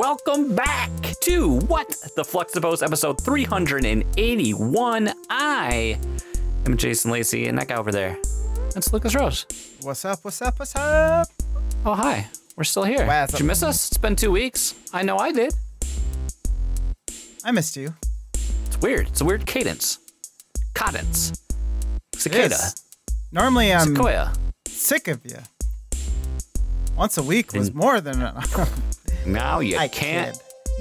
Welcome back to What the Fluxipose episode 381. I am Jason Lacey, and that guy over there, that's Lucas Rose. What's up? What's up? What's up? Oh, hi. We're still here. What's Did you miss us? It's been two weeks. I know I did. I missed you. It's weird. It's a weird cadence. Cadence. Cicada. Normally I'm Sequoia. sick of you. Once a week was more than enough. Now you I can't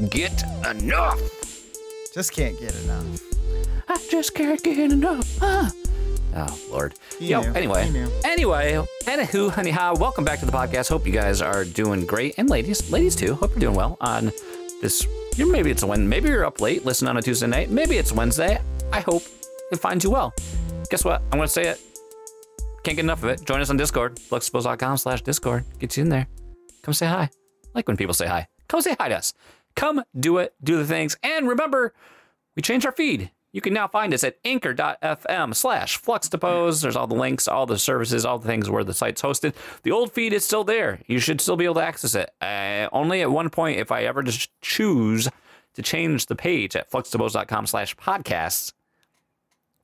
get enough. Just can't get enough. I just can't get enough. Huh? Oh Lord. He Yo. knew. Anyway. Anyway. Anywho, anyhow, welcome back to the podcast. Hope you guys are doing great, and ladies, ladies too. Hope you're doing well on this. Maybe it's a Wednesday. Maybe you're up late listening on a Tuesday night. Maybe it's Wednesday. I hope it finds you well. Guess what? I'm gonna say it. Can't get enough of it. Join us on Discord. Flexibles.com slash Discord. Get you in there. Come say hi. Like when people say hi. Come say hi to us. Come do it. Do the things. And remember, we changed our feed. You can now find us at anchor.fm slash fluxdepose. There's all the links, all the services, all the things where the site's hosted. The old feed is still there. You should still be able to access it. Uh, only at one point, if I ever just choose to change the page at fluxdepose.com slash podcasts,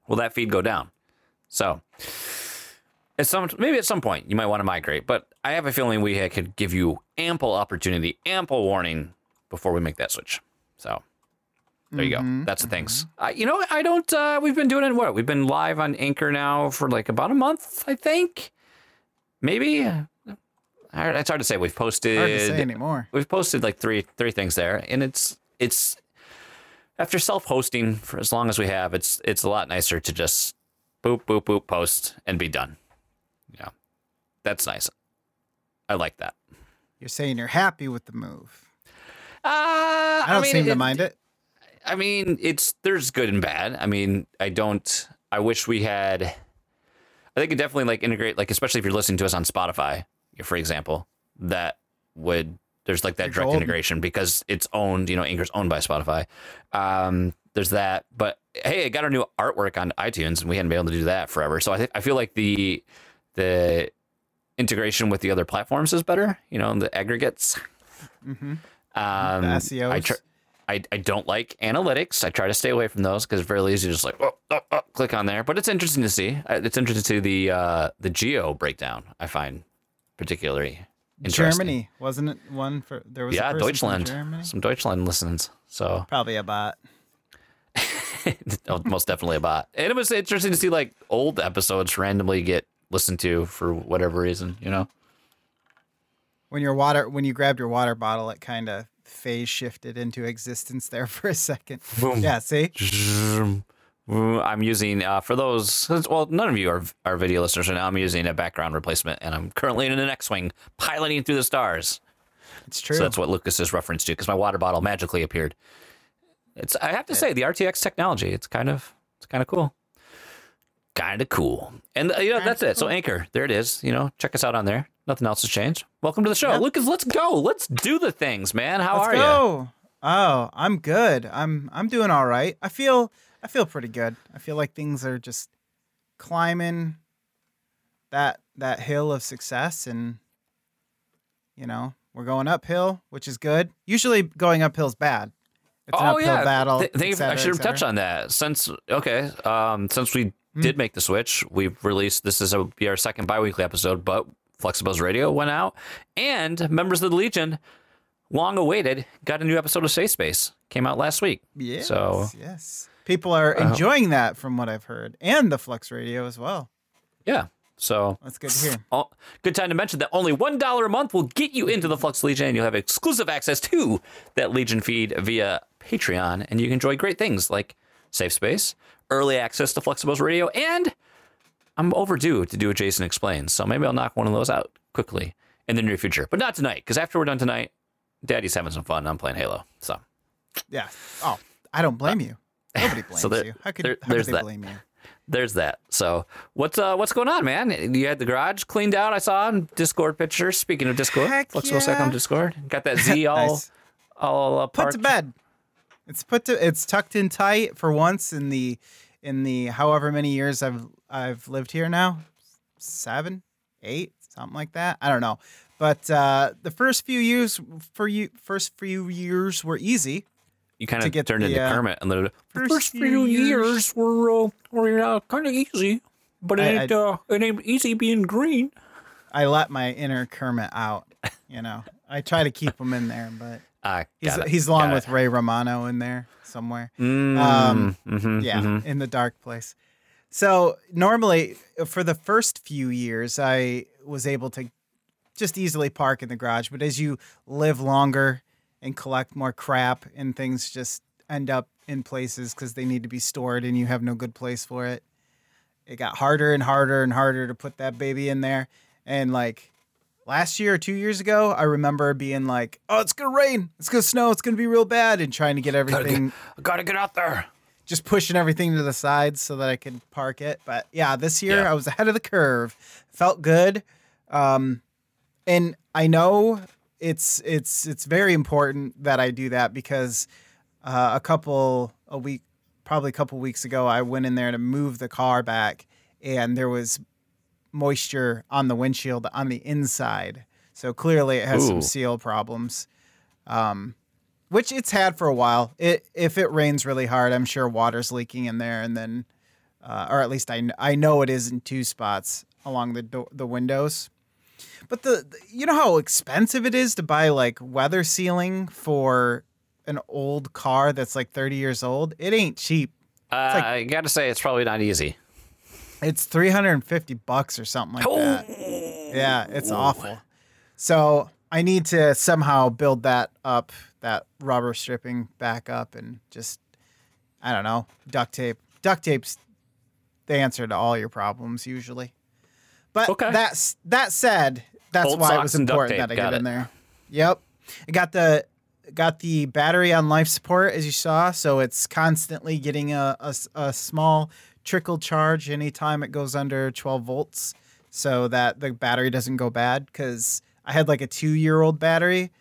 will that feed go down? So at some maybe at some point you might want to migrate, but I have a feeling we could give you ample opportunity, ample warning before we make that switch. So there you go. That's the things. Uh, you know, I don't. Uh, we've been doing it. What? We've been live on Anchor now for like about a month, I think. Maybe. It's hard to say. We've posted. Hard to say anymore. We've posted like three three things there, and it's it's after self hosting for as long as we have, it's it's a lot nicer to just boop boop boop post and be done. Yeah, that's nice. I like that. You're saying you're happy with the move. Uh, I don't mean, seem to mind it. I mean, it's there's good and bad. I mean, I don't. I wish we had. I think it definitely like integrate, like especially if you're listening to us on Spotify, for example, that would there's like that You're direct golden. integration because it's owned. You know, Anchor's owned by Spotify. Um, there's that, but hey, I got our new artwork on iTunes, and we hadn't been able to do that forever. So I think I feel like the the integration with the other platforms is better. You know, the aggregates. Mm-hmm. Um, The SEOs. I, tr- I I don't like analytics. I try to stay away from those because it's very easy to just like oh, oh, oh, click on there. But it's interesting to see. Uh, It's interesting to see the uh, the geo breakdown. I find particularly interesting. Germany wasn't it one for there was yeah, Deutschland, some Deutschland listens. So Probably a bot. oh, most definitely a bot. And it was interesting to see like old episodes randomly get listened to for whatever reason. You know. When your water when you grabbed your water bottle, it kind of phase shifted into existence there for a second. Boom. Yeah, see? I'm using uh, for those. Well, none of you are are video listeners right now. I'm using a background replacement, and I'm currently in an X-wing piloting through the stars. It's true. So that's what Lucas is referenced to because my water bottle magically appeared. It's I have to say the RTX technology. It's kind of it's kind of cool. Kind of cool. And uh, you know that's it. So Anchor, there it is. You know, check us out on there. Nothing else has changed. Welcome to the show, Yep. Lucas. Let's go. Let's do the things, man. How Let's are you? Oh, I'm good. I'm I'm doing all right. I feel I feel pretty good. I feel like things are just climbing that that hill of success and you know, we're going uphill, which is good. Usually going uphill is bad. It's an oh uphill yeah, battle. Th- cetera, I should have touched on that. Since okay, um, since we Hmm. did make the switch, we've released this is a be our second biweekly episode, but Flexibles Radio went out, and members of the Legion, long awaited, got a new episode of Safe Space. Came out last week. Yes, So- yes. People are Uh, enjoying that from what I've heard. And the Flux Radio as well. Yeah. So That's good to hear. Oh, good time to mention that only one dollar a month will get you into the Flux Legion, and you'll have exclusive access to that Legion feed via Patreon, and you can enjoy great things like safe space, early access to Flexibles Radio, and I'm overdue to do a Jason explains, so maybe I'll knock one of those out quickly in the near future, but not tonight, because after we're done tonight, Daddy's having some fun. I'm playing Halo, so Yeah. Oh, I don't blame you. Nobody blames So there- you. How could, there- how could there's they that. blame you? there's that. So what's uh what's going on, man? You had the garage cleaned out. I saw on Discord pictures. Speaking of Discord, Heck Flexible yeah. on Discord. Got that Z all Nice. all uh, put to bed. It's put to it's tucked in tight for once in the in the however many years I've I've lived here now. Seven, eight, something like that. I don't know. But uh, the first few years for you, first few years were easy. You kind of get turned the, into uh, Kermit and the the first first few few years- years were uh, were uh, kind of easy, but it I- ain't uh, it ain't easy being green. I let my inner Kermit out. You know, I try to keep him in there, but I he's it, he's along with Ray Romano in there somewhere. Mm, Um, mhm, yeah, mhm. in the dark place. So normally, for the first few years, I was able to just easily park in the garage. But as you live longer and collect more crap, and things just end up in places because they need to be stored, and you have no good place for it, it got harder and harder and harder to put that baby in there. And like last year or two years ago, I remember being like, "Oh, it's gonna rain, it's gonna snow, it's gonna be real bad," and trying to get Gotta everything get, gotta get out there. just pushing everything to the sides so that I could park it. But yeah, this year Yeah. I was ahead of the curve. Felt good. Um, and I know it's it's it's very important that I do that because uh, a couple a week probably a couple weeks ago I went in there to move the car back and there was moisture on the windshield on the inside. So clearly it has Ooh. some seal problems. Um, which it's had for a while. It if it rains really hard, I'm sure water's leaking in there, and then, uh, or at least I, I know it is in two spots along the do- the windows. But the, the you know how expensive it is to buy like weather sealing for an old car that's like 30 years old. It ain't cheap. Uh, like- I gotta say, it's probably not easy. It's 350 bucks or something like that. Yeah, it's awful. So I need to somehow build that up, that rubber stripping back up, and just I don't know, duct tape. Duct tape's the answer to all your problems usually. But Okay. that's that said, that's Old why it was important that I got get in there. Yep, I got the got the battery on life support as you saw, so it's constantly getting a a small trickle charge anytime it goes under 12 volts, so that the battery doesn't go bad. Because I had like a two year old battery,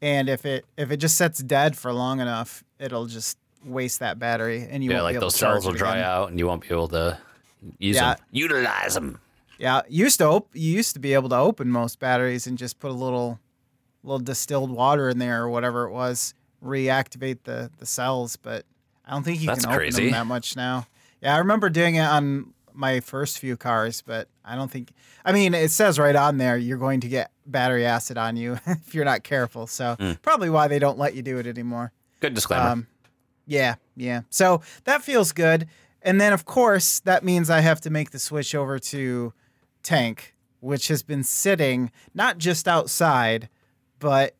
and if it if it just sets dead for long enough, it'll just waste that battery, and you yeah, won't like be able those to cells will dry again. out, and you won't be able to use Yeah. them, utilize them. Yeah, used to op- you used to be able to open most batteries and just put a little little distilled water in there or whatever it was, reactivate the the cells, but I don't think you That's can open crazy. them that much now. Yeah, I remember doing it on my first few cars, but I don't think I mean, it says right on there you're going to get battery acid on you if you're not careful. So, Hmm. probably why they don't let you do it anymore. Good disclaimer. Um, yeah, yeah. So that feels good. And then, of course, that means I have to make the switch over to Tank, which has been sitting not just outside, but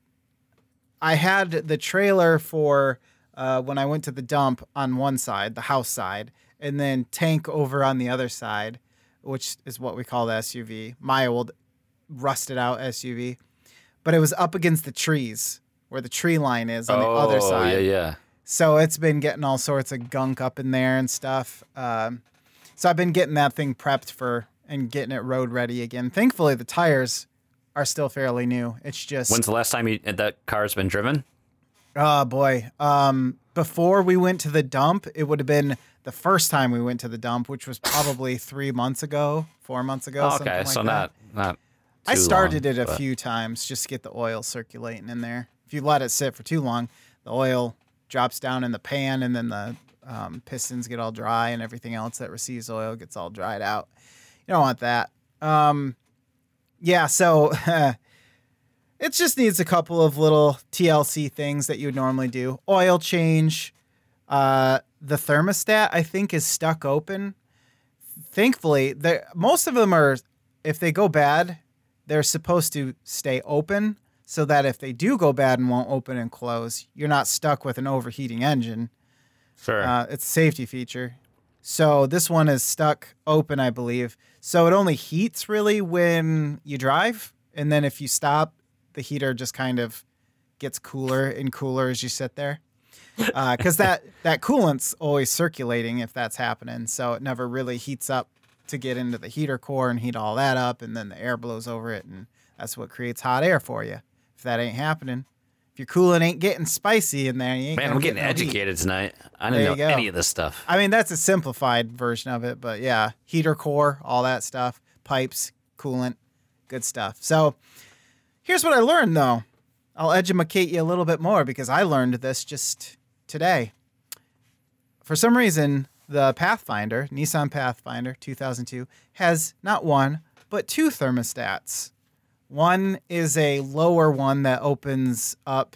I had the trailer for uh, when I went to the dump on one side, the house side, and then Tank over on the other side, which is what we call the SUV, my old rusted out SUV. But it was up against the trees where the tree line is on the other Oh, side. Yeah, yeah. So it's been getting all sorts of gunk up in there and stuff. Um, so I've been getting that thing prepped for and getting it road ready again. Thankfully, the tires are still fairly new. It's just When's the last time you, that car's been driven? Oh boy. Um, before we went to the dump, it would have been the first time we went to the dump, which was probably three months ago, four months ago. Oh, something okay, like so that. not not. I started long, it a but- few times just to get the oil circulating in there. If you let it sit for too long, the oil drops down in the pan, and then the um, pistons get all dry, and everything else that receives oil gets all dried out. You don't want that. Um, yeah, so it just needs a couple of little TLC things that you would normally do. Oil change. Uh, the thermostat, I think, is stuck open. Thankfully, most of them are. If they go bad, they're supposed to stay open so that if they do go bad and won't open and close, you're not stuck with an overheating engine. Sure. Uh, it's a safety feature. So this one is stuck open, I believe. So it only heats really when you drive, and then if you stop, the heater just kind of gets cooler and cooler as you sit there. Uh, because that that coolant's always circulating if that's happening, so it never really heats up to get into the heater core and heat all that up, and then the air blows over it, and that's what creates hot air for you. If that ain't happening, if your coolant ain't getting spicy in there, you ain't Man, I'm get getting no heat. educated tonight. I didn't know go. any of this stuff. I mean, that's a simplified version of it, but yeah, heater core, all that stuff, pipes, coolant, good stuff. So, Here's what I learned though. I'll educate you a little bit more because I learned this just today. For some reason, the Pathfinder, Nissan Pathfinder 2002, has not one, but two thermostats. One is a lower one that opens up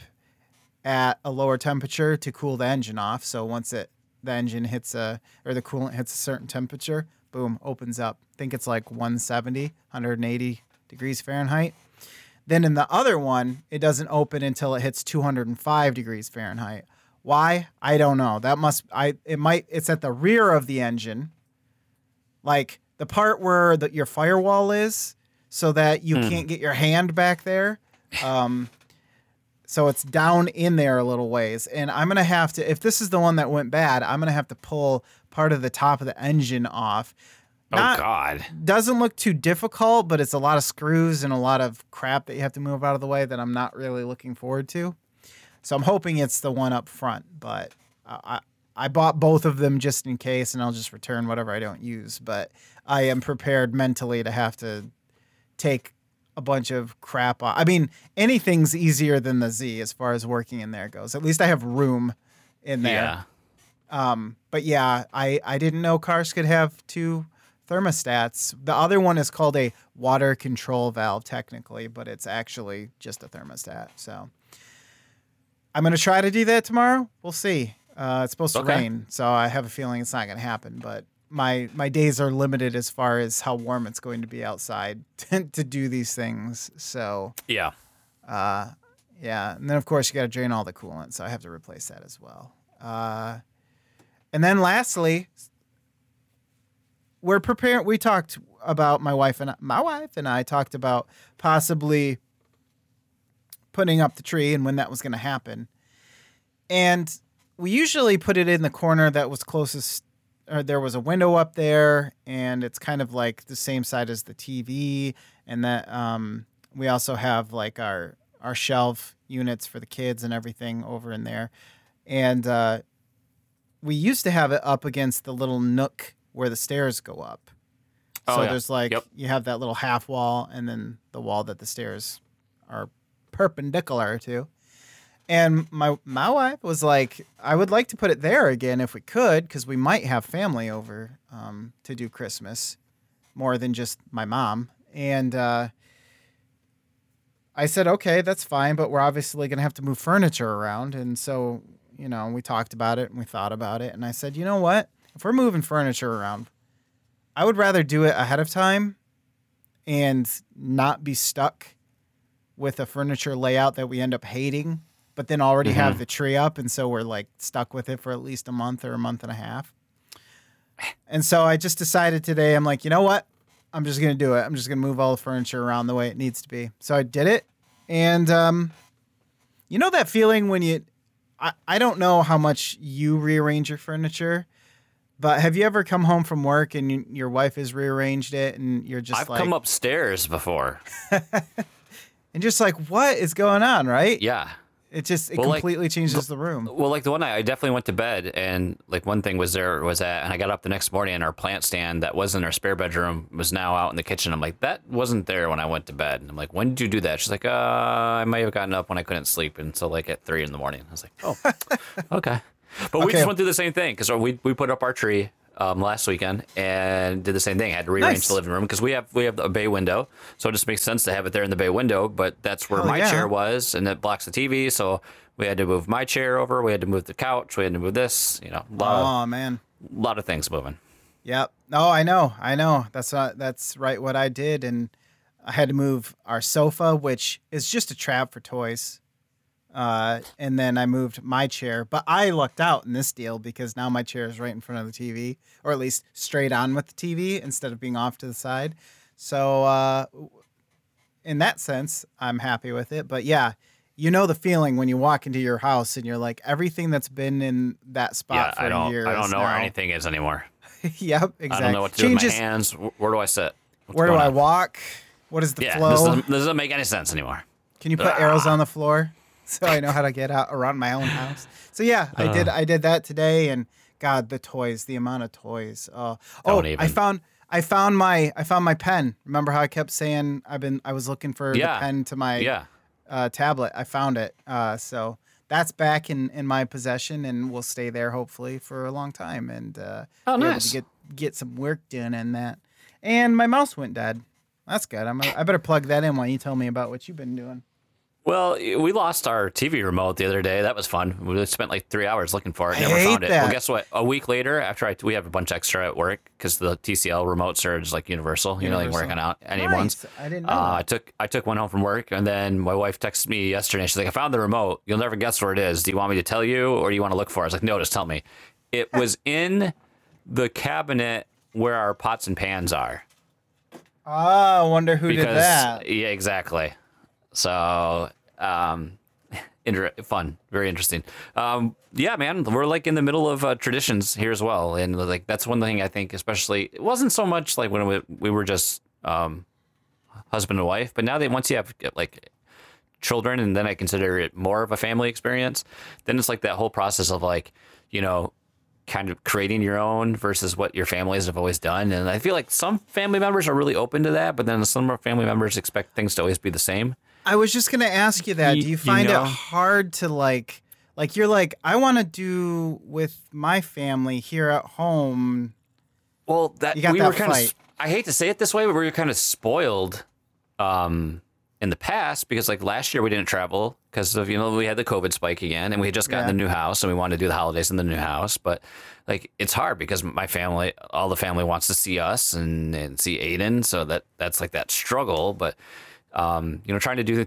at a lower temperature to cool the engine off. So once it the engine hits a or the coolant hits a certain temperature, boom, opens up. I think it's like 170, 180 degrees Fahrenheit. Then in the other one, it doesn't open until it hits 205 degrees Fahrenheit. Why? I don't know. That must I it might it's at the rear of the engine. Like the part where the, your firewall is so that you Hmm. can't get your hand back there. Um so it's down in there a little ways and I'm going to have to if this is the one that went bad, I'm going to have to pull part of the top of the engine off. Not- oh God. doesn't look too difficult, but it's a lot of screws and a lot of crap that you have to move out of the way that I'm not really looking forward to. So I'm hoping it's the one up front, but I I bought both of them just in case, and I'll just return whatever I don't use. But I am prepared mentally to have to take a bunch of crap off. I mean, anything's easier than the Z as far as working in there goes. At least I have room in there. Yeah. Um, but yeah, I, I didn't know cars could have two thermostats. The other one is called a water control valve, technically, but it's actually just a thermostat. So I'm going to try to do that tomorrow. We'll see. Uh, it's supposed to rain, so I have a feeling it's not going to happen. But my my days are limited as far as how warm it's going to be outside to, to do these things. So Yeah. uh, yeah, and then of course you got to drain all the coolant, so I have to replace that as well. Uh, and then lastly, we're preparing. We talked about my wife and I, my wife and I talked about possibly putting up the tree and when that was going to happen. And we usually put it in the corner that was closest. Or there was a window up there, and it's kind of like the same side as the TV, and that um, we also have like our our shelf units for the kids and everything over in there, and uh, we used to have it up against the little nook where the stairs go up. Oh, so yeah. there's like Yep. you have that little half wall, and then the wall that the stairs are perpendicular to. And my my wife was like, I would like to put it there again if we could, because we might have family over um, to do Christmas, more than just my mom. And uh, I said, okay, that's fine, but we're obviously gonna have to move furniture around, and so you know we talked about it and we thought about it, and I said, you know what, if we're moving furniture around, I would rather do it ahead of time, and not be stuck with a furniture layout that we end up hating, but then already have the tree up, and so we're like stuck with it for at least a month or a month and a half. And so I just decided today, I'm like, you know what? I'm just gonna do it. I'm just gonna move all the furniture around the way it needs to be. So I did it, and um, you know that feeling when you, I, I don't know how much you rearrange your furniture, but have you ever come home from work and you, your wife has rearranged it, and you're just I've like, come upstairs before. and just like, what is going on, right? Yeah. It just it Well, like, completely changes the room. Well, like the one night, I definitely went to bed, and like one thing was there was that, and I got up the next morning, and our plant stand that was in our spare bedroom was now out in the kitchen. I'm like, that wasn't there when I went to bed. And I'm like, when did you do that? She's like, uh, I might have gotten up when I couldn't sleep until like at three in the morning. I was like, oh, okay. But we just went through the same thing because we we put up our tree um, last weekend and did the same thing. had to rearrange Nice. the living room because we have we have a bay window, so it just makes sense to have it there in the bay window. But that's where Hell my yeah. chair was, and it blocks the TV. So we had to move my chair over. We had to move the couch. We had to move this. You know, lot, Oh man. of, lot of things moving. Yep. Oh, I know. I know. That's not. That's right. What I did, and I had to move our sofa, which is just a trap for toys. Uh, and then I moved my chair, but I lucked out in this deal because now my chair is right in front of the TV, or at least straight on with the TV instead of being off to the side. So, uh, in that sense, I'm happy with it. But yeah, you know the feeling when you walk into your house and you're like, everything that's been in that spot Yeah, for I don't years. I don't know where anything is anymore. yep, exactly. I don't know what to Changes, do with my hands. Where do I sit? What's Where do I on? walk? What is the Yeah, flow? this doesn't, this doesn't make any sense anymore. Can you put Ah. arrows on the floor so I know how to get out around my own house? So yeah, I Uh. did. I did that today, and God, the toys, the amount of toys. Oh, oh, Don't I even. found I found my I found my pen. Remember how I kept saying I've been I was looking for Yeah. the pen to my Yeah. uh, tablet. I found it. Uh, so that's back in, in my possession and will stay there hopefully for a long time and uh, Oh, nice. to get get some work done in that. And my mouse went dead. That's good. I'm I better plug that in while you tell me about what you've been doing. Well, we lost our TV remote the other day. That was fun. We spent like three hours looking for it. Never found it. that. Well, guess what? A week later, after I we have a bunch extra at work because the TCL remotes are just like universal. You know, Universal. working out any ones. I didn't know. Uh, I took I took one home from work, and then my wife texted me yesterday. She's like, "I found the remote. You'll never guess where it is. Do you want me to tell you, or do you want to look for it?" I was like, "No, just tell me." It was in the cabinet where our pots and pans are. Oh, I wonder who Because did that. yeah, exactly. So, um, inter- fun, very interesting. Um, yeah, man, we're like in the middle of uh, traditions here as well, and like that's one thing I think, especially it wasn't so much like when we, we were just um, husband and wife, but now that once you have like children, and then I consider it more of a family experience, then it's like that whole process of like, you know, kind of creating your own versus what your families have always done. And I feel like some family members are really open to that, but then some of our family members expect things to always be the same. I was just gonna ask you that. Y- Do you you find know? it hard to like like you're like, I wanna do with my family here at home. Well, that You got we that were kind of. I hate to say it this way, but we were kind of spoiled, um, in the past because like last year we didn't travel because of you know we had the COVID spike again, and we had just gotten Yeah. the new house and we wanted to do the holidays in the new house, but like it's hard because my family, all the family wants to see us and and see Aiden, so that that's like that struggle, but um, you know, trying to do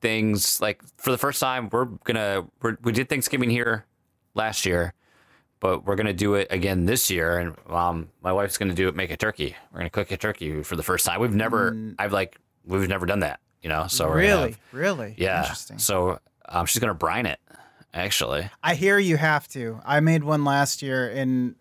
things like for the first time, we're gonna we're, we did Thanksgiving here last year, but we're gonna do it again this year. And um, my wife's gonna do it, make a turkey. We're gonna cook a turkey for the first time. We've never, I've like, we've never done that, you know. So really, have- really, yeah. interesting. So um, she's gonna brine it, actually. I hear you have to. I made one last year, and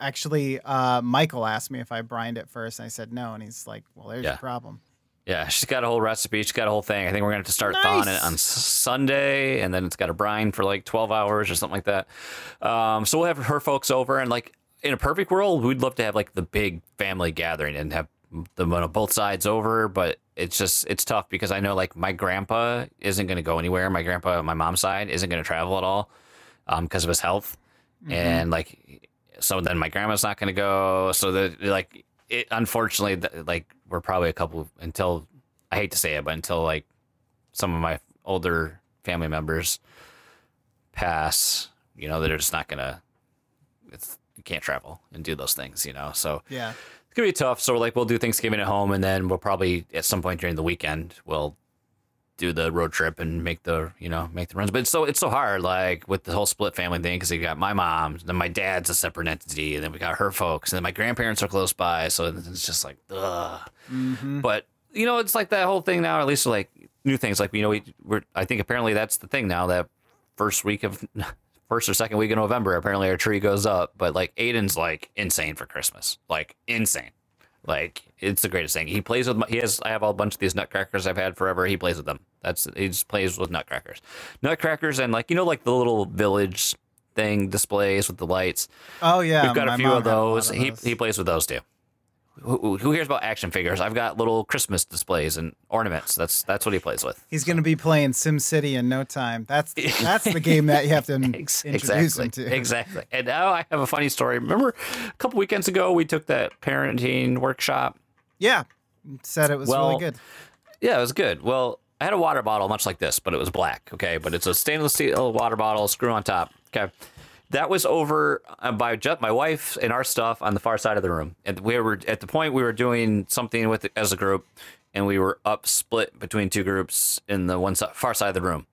actually, uh, Michael asked me if I brined it first, and I said no, and he's like, "Well, there's Yeah. your problem." Yeah, she's got a whole recipe. She's got a whole thing. I think we're gonna have to start thawing it on Sunday, and then it's got to brine for like twelve hours or something like that. Um, so we'll have her folks over, and like in a perfect world, we'd love to have like the big family gathering and have them on both sides over. But it's just it's tough because I know like my grandpa isn't gonna go anywhere. My grandpa on my mom's side isn't gonna travel at all um, because of his health, and like so then my grandma's not gonna go. So that like it unfortunately th- like we're probably a couple until I hate to say it, but until like some of my older family members pass, you know, they're just not gonna. It's you can't travel and do those things, you know. So Yeah, it's gonna be tough. So we're like we'll do Thanksgiving at home, and then we'll probably at some point during the weekend we'll do the road trip and make the you know make the runs. But it's so it's so hard like with the whole split family thing because you got my mom, then my dad's a separate entity, and then we got her folks, and then my grandparents are close by, so it's just like ugh. Mm-hmm. But you know it's like that whole thing now. At least like new things like you know we we're I think apparently that's the thing now that first week of first or second week of November apparently our tree goes up. But like Aiden's like insane for Christmas, like insane. Like it's the greatest thing. He plays with. My, he has. I have a bunch of these nutcrackers I've had forever. He plays with them. That's he just plays with nutcrackers, nutcrackers, and like you know like the little village thing displays with the lights. Oh yeah, We've got a few of a lot those. He those. he plays with those too. Who, who cares about action figures? I've got little Christmas displays and ornaments. That's that's what he plays with. He's going to be playing Sim City in no time. That's that's the game that you have to introduce exactly. him to. Exactly. And now I have a funny story. Remember a couple weekends ago we took that parenting workshop Yeah, said it was Well, really good. Yeah, it was good. Well, I had a water bottle much like this, but it was black. Okay, but it's a stainless steel water bottle, screw on top. Okay, that was over uh, by my wife and our stuff on the far side of the room. And we were at the point we were doing something with it as a group, and we were up split between two groups in the one side, far side of the room.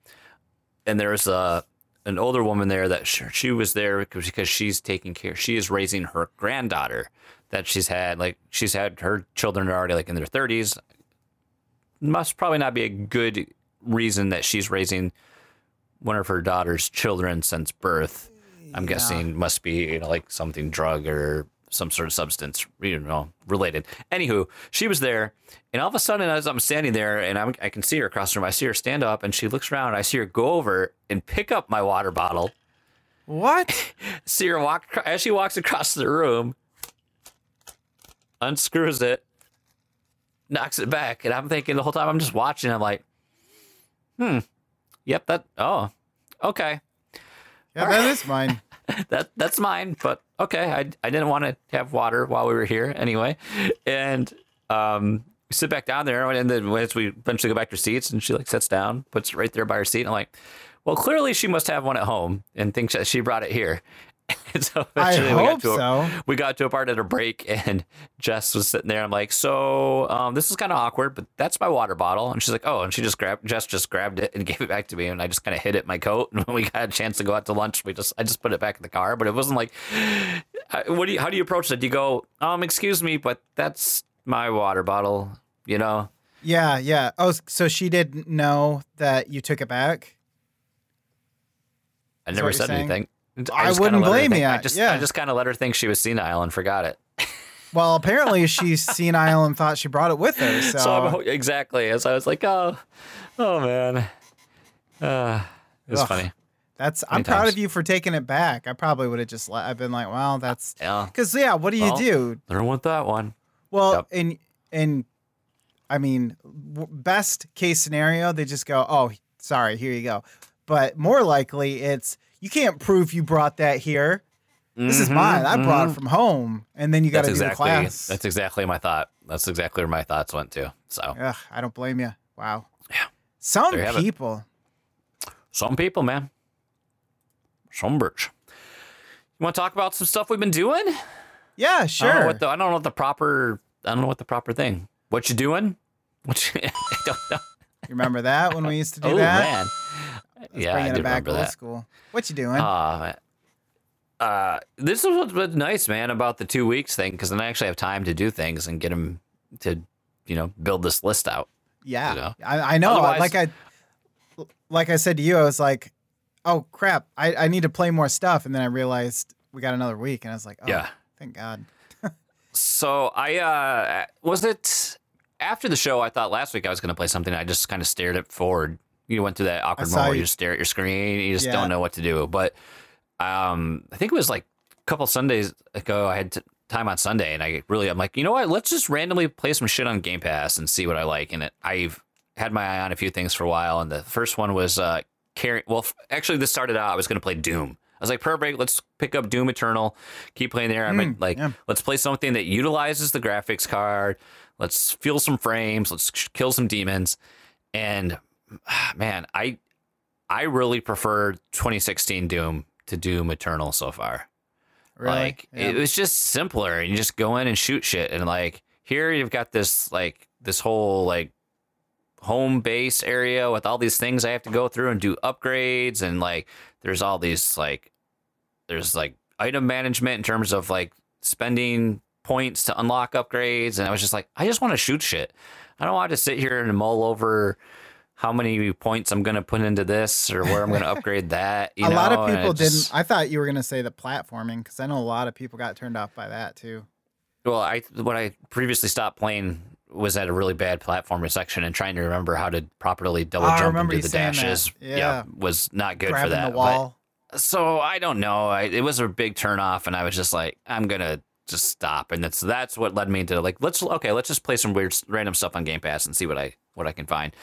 And there's a an older woman there that she, she was there because she's taking care. She is raising her granddaughter that she's had. Like she's had her children are already like in their 30s must probably not be a good reason that she's raising one of her daughter's children since birth. I'm guessing must be you know like something drug or some sort of substance you know related. Anywho, she was there, and all of a sudden as I'm standing there and I'm, I can see her across the room, I see her stand up and she looks around. I see her go over and pick up my water bottle. What? See her walk as she walks across the room. unscrews it, knocks it back, and I'm thinking the whole time I'm just watching. I'm like, hmm, yep, that. Oh, okay, Yeah, that is mine. that that's mine. But okay, I I didn't want to have water while we were here anyway, and um. We sit back down there, and then once we eventually go back to our seats, and she like sits down, puts it right there by her seat. And I'm like, "Well, clearly she must have one at home, and thinks that she brought it here." And so I eventually we got hope to a, so. we got to a part at a break and Jess was sitting there. I'm like, so um, this is kind of awkward, but that's my water bottle. And she's like, oh, and she just grabbed, Jess just grabbed it and gave it back to me. And I just kind of hid it in my coat. And when we got a chance to go out to lunch, we just, I just put it back in the car. But it wasn't like, what do you, how do you approach it? Do you go, um, excuse me, but that's my water bottle, you know? Yeah, yeah. Oh, so she didn't know that you took it back? I never said anything. I just wouldn't kinda let her blame you. I just, Yeah. I just kind of let her think she was senile and forgot it. Well, apparently she's senile and thought she brought it with her. So, So exactly. As I was like, oh, oh man, uh, it was Ugh. funny. that's I'm many proud of you for taking it back. I probably would have just let, I've been like, well, that's Yeah, because yeah. What do you Well, do? there went that one. Well, Yep. in in, I mean, w- best case scenario, they just go, "Oh, sorry, here you go." But more likely, it's you can't prove you brought that here. This is Mhm, mine. I brought mhm. it from home, and then you got to do exactly the class. that's exactly my thought. That's exactly where my thoughts went to. So Ugh, I don't blame you. Wow. Yeah. Some have it. people. some people, man, some birch. You want to talk about some stuff we've been doing? Yeah, I don't know sure. what the I don't know what the proper I don't know what the proper thing. What you doing? What you, I don't know. You remember that when we used to do Oh that? man, yeah, I Bringing it back remember old that. school. What you doing? Uh, uh, this is what's been nice, man, about the two weeks thing, because then I actually have time to do things and get them to, you know, build this list out. yeah, you know? I, I know. Otherwise- like I, like I said to you, I was like, "Oh crap, I, I need to play more stuff," and then I realized we got another week, and I was like, "Oh, Yeah. thank God." So I uh was it after the show? I thought last week I was going to play something. I just kind of stared it forward. You went through that awkward moment where you- you just stare at your screen. You just Yeah. don't know what to do. But um, I think it was like a couple Sundays ago. I had t- time on Sunday, and I really I'm like, you know what? Let's just randomly play some shit on Game Pass and see what I like. And it, I've had my eye on a few things for a while. And the first one was uh, carry. Well, f- actually, this started out. I was going to play Doom. I was like, perfect. Let's pick up Doom Eternal. Keep playing there. I'm Mm, like, yeah. let's play something that utilizes the graphics card. Let's feel some frames. Let's sh- kill some demons. And man, I I really prefer 2016 Doom to Doom Eternal so far. Really? Like Yeah. it was just simpler, and you just go in and shoot shit. And like here, you've got this like this whole like home base area with all these things I have to go through and do upgrades, and like there's all these like there's like item management in terms of like spending points to unlock upgrades, and I was just like, I just want to shoot shit. I don't want to sit here and mull over how many points I'm gonna put into this or where I'm gonna upgrade that. You a lot of people just- didn't. I thought you were gonna say the platforming because I know a lot of people got turned off by that too. Well, I when I previously stopped playing was at a really bad platforming section and trying to remember how to properly double ah, I jump into you the dashes. Yeah. was not good for that. the but- so I don't know. I, it was a big turn off, and I was just like, I'm gonna just stop. And that's that's what led me into like, let's okay, let's just play some weird random stuff on Game Pass and see what I what I can find.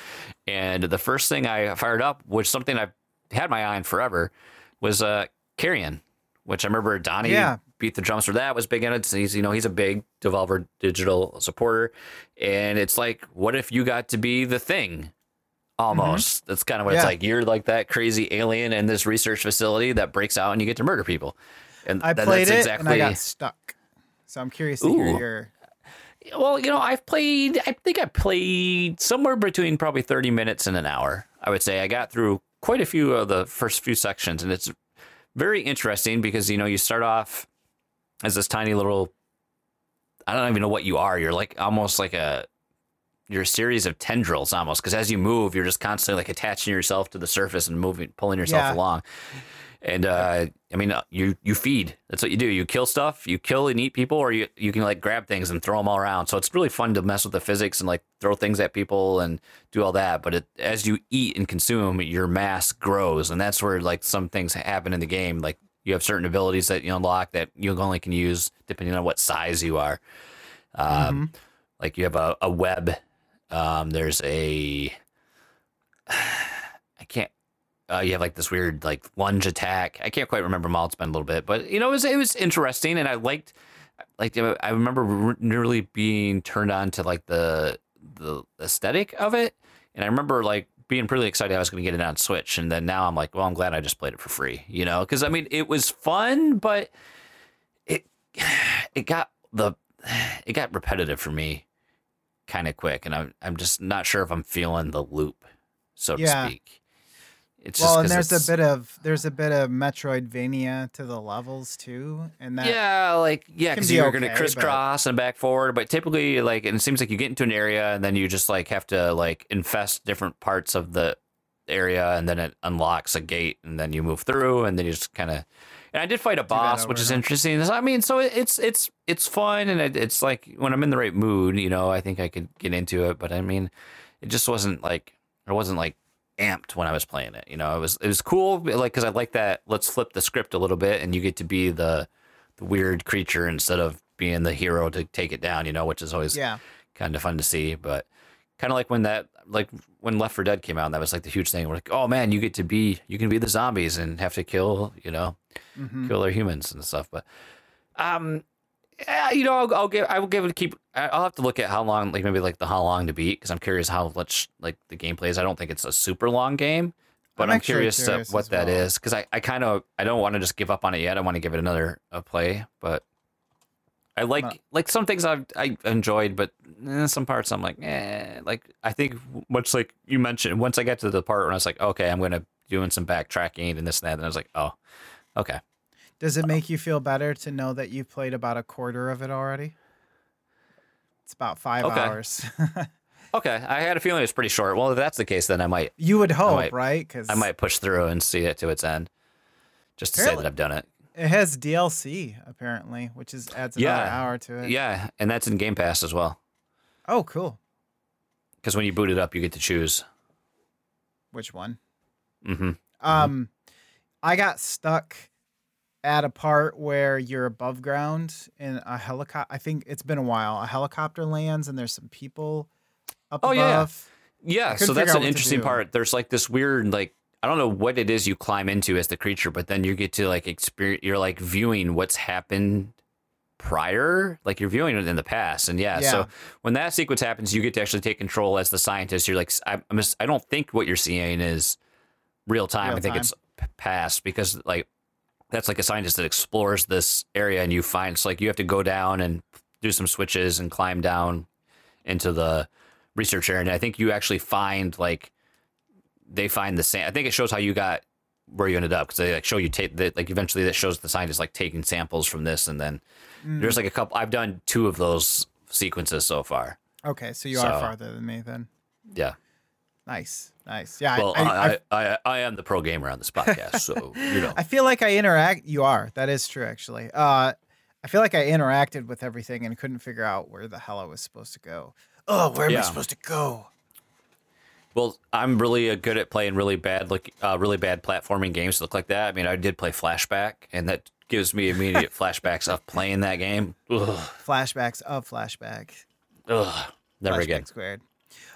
And the first thing I fired up, which something I've had my eye on forever, was uh Carrion, which I remember Donnie Yeah. beat the drums for that was big in it. He's you know he's a big Devolver Digital supporter, and it's like, what if you got to be the thing? Almost. That's kind of what it's Mm-hmm. Like. You're like that crazy alien in this research facility that breaks out and you get to murder people. And I played that's it and I got stuck. So I'm curious to hear your. well, you know, I've played. I think I played somewhere between probably thirty minutes and an hour. I would say I got through quite a few of the first few sections, and it's very interesting because you know you start off as this tiny little. I don't even know what you are. You're like almost like a. You're a series of tendrils almost because as you move, you're just constantly like attaching yourself to the surface and moving, pulling yourself Yeah. along. And uh, I mean, uh, you you feed. That's what you do. You kill stuff. You kill and eat people, or you you can like grab things and throw them all around. So it's really fun to mess with the physics and like throw things at people and do all that. But it, as you eat and consume, your mass grows, and that's where like some things happen in the game. Like you have certain abilities that you unlock that you only can use depending on what size you are. Um, Like you have a, a web. Um, there's a I can't. Uh, you have like this weird like lunge attack. I can't quite remember them all. It's been a little bit, but you know, it was it was interesting, and I liked like I remember nearly being turned on to like the the aesthetic of it, and I remember like being pretty excited I was going to get it on Switch, and then now I'm like, well, I'm glad I just played it for free, you know, because I mean it was fun, but it it got the it got repetitive for me kind of quick, and I'm I'm just not sure if I'm feeling the loop, so Yeah. to speak. It's well, just and there's a bit of there's a bit of Metroidvania to the levels too, and that yeah, like yeah, because be you're okay, gonna but- crisscross and back forward, but typically like and it seems like you get into an area and then you just like have to like infest different parts of the area and then it unlocks a gate and then you move through and then you just kind of. And I did fight a boss, which is interesting. I mean, so it's it's it's fun and it, it's like when I'm in the right mood, you know, I think I could get into it. But I mean, it just wasn't like I wasn't like amped when I was playing it. You know, it was it was cool, like because I like that. Let's flip the script a little bit, and you get to be the the weird creature instead of being the hero to take it down. You know, which is always yeah, kind of fun to see. But kind of like when that like when Left 4 Dead came out, that was like the huge thing. We're like, oh man, you get to be you can be the zombies and have to kill you know Mhm. kill their humans and stuff. But um, yeah, you know, I'll, I'll give I will give it a keep. I'll have to look at how long, like maybe like the how long to beat, because I'm curious how much like the gameplay is. I don't think it's a super long game, but I'm I'm, curious, curious to what that well. is because I, I kind of I don't want to just give up on it yet. I want to give it another a play, but. I like Well- like some things I've I enjoyed, but eh, some parts I'm like, eh. Like I think much like you mentioned, once I got to the part where I was like, okay, I'm gonna doing some backtracking and this and that, and I was like, oh, okay. Does it make you feel better to know that you've played about a quarter of it already? It's about five Okay. hours. Okay, I had a feeling it was pretty short. Well, if that's the case, then I might you would hope, might- right? Because I might push through and see it to its end, just to say that I've done it. It has DLC apparently, which is adds another Yeah. hour to it. Yeah, and that's in Game Pass as well. Oh, cool. Because when you boot it up, you get to choose. Which one? hmm Um, I got stuck at a part where you're above ground in a helicopter. I think it's been a while. A helicopter lands and there's some people up Oh, above. Yeah, couldn't so that's an interesting part. There's like this weird, like I don't know what it is you climb into as the creature, but then you get to like experience. You're like viewing what's happened prior, like you're viewing it in the past, and yeah. Yeah. So when that sequence happens, you get to actually take control as the scientist. You're like, I, I'm just, I don't think what you're seeing is real time. Real I think time. it's past because like that's like a scientist that explores this area and you find it's like you have to go down and do some switches and climb down into the research area. And I think you actually find like they find the same. I think it shows how you got where you ended up because they like show you take that like eventually that shows the scientist like taking samples from this and then Mm. there's like a couple. I've done two of those sequences so far. Okay, so you So- are farther than me then. Yeah. Nice, nice. Yeah, Well, I, I, I, I, I, am the pro gamer on this podcast, so you know. I feel like I interact. You are. That is true, actually. Uh, I feel like I interacted with everything and couldn't figure out where the hell I was supposed to go. Oh, where am Yeah. I supposed to go? Well, I'm really uh, good at playing really bad, look, uh, really bad platforming games that look like that. I mean, I did play Flashback, and that gives me immediate flashbacks of playing that game. Ugh, Flashbacks of flashback. ugh, never Flashback again. Squared.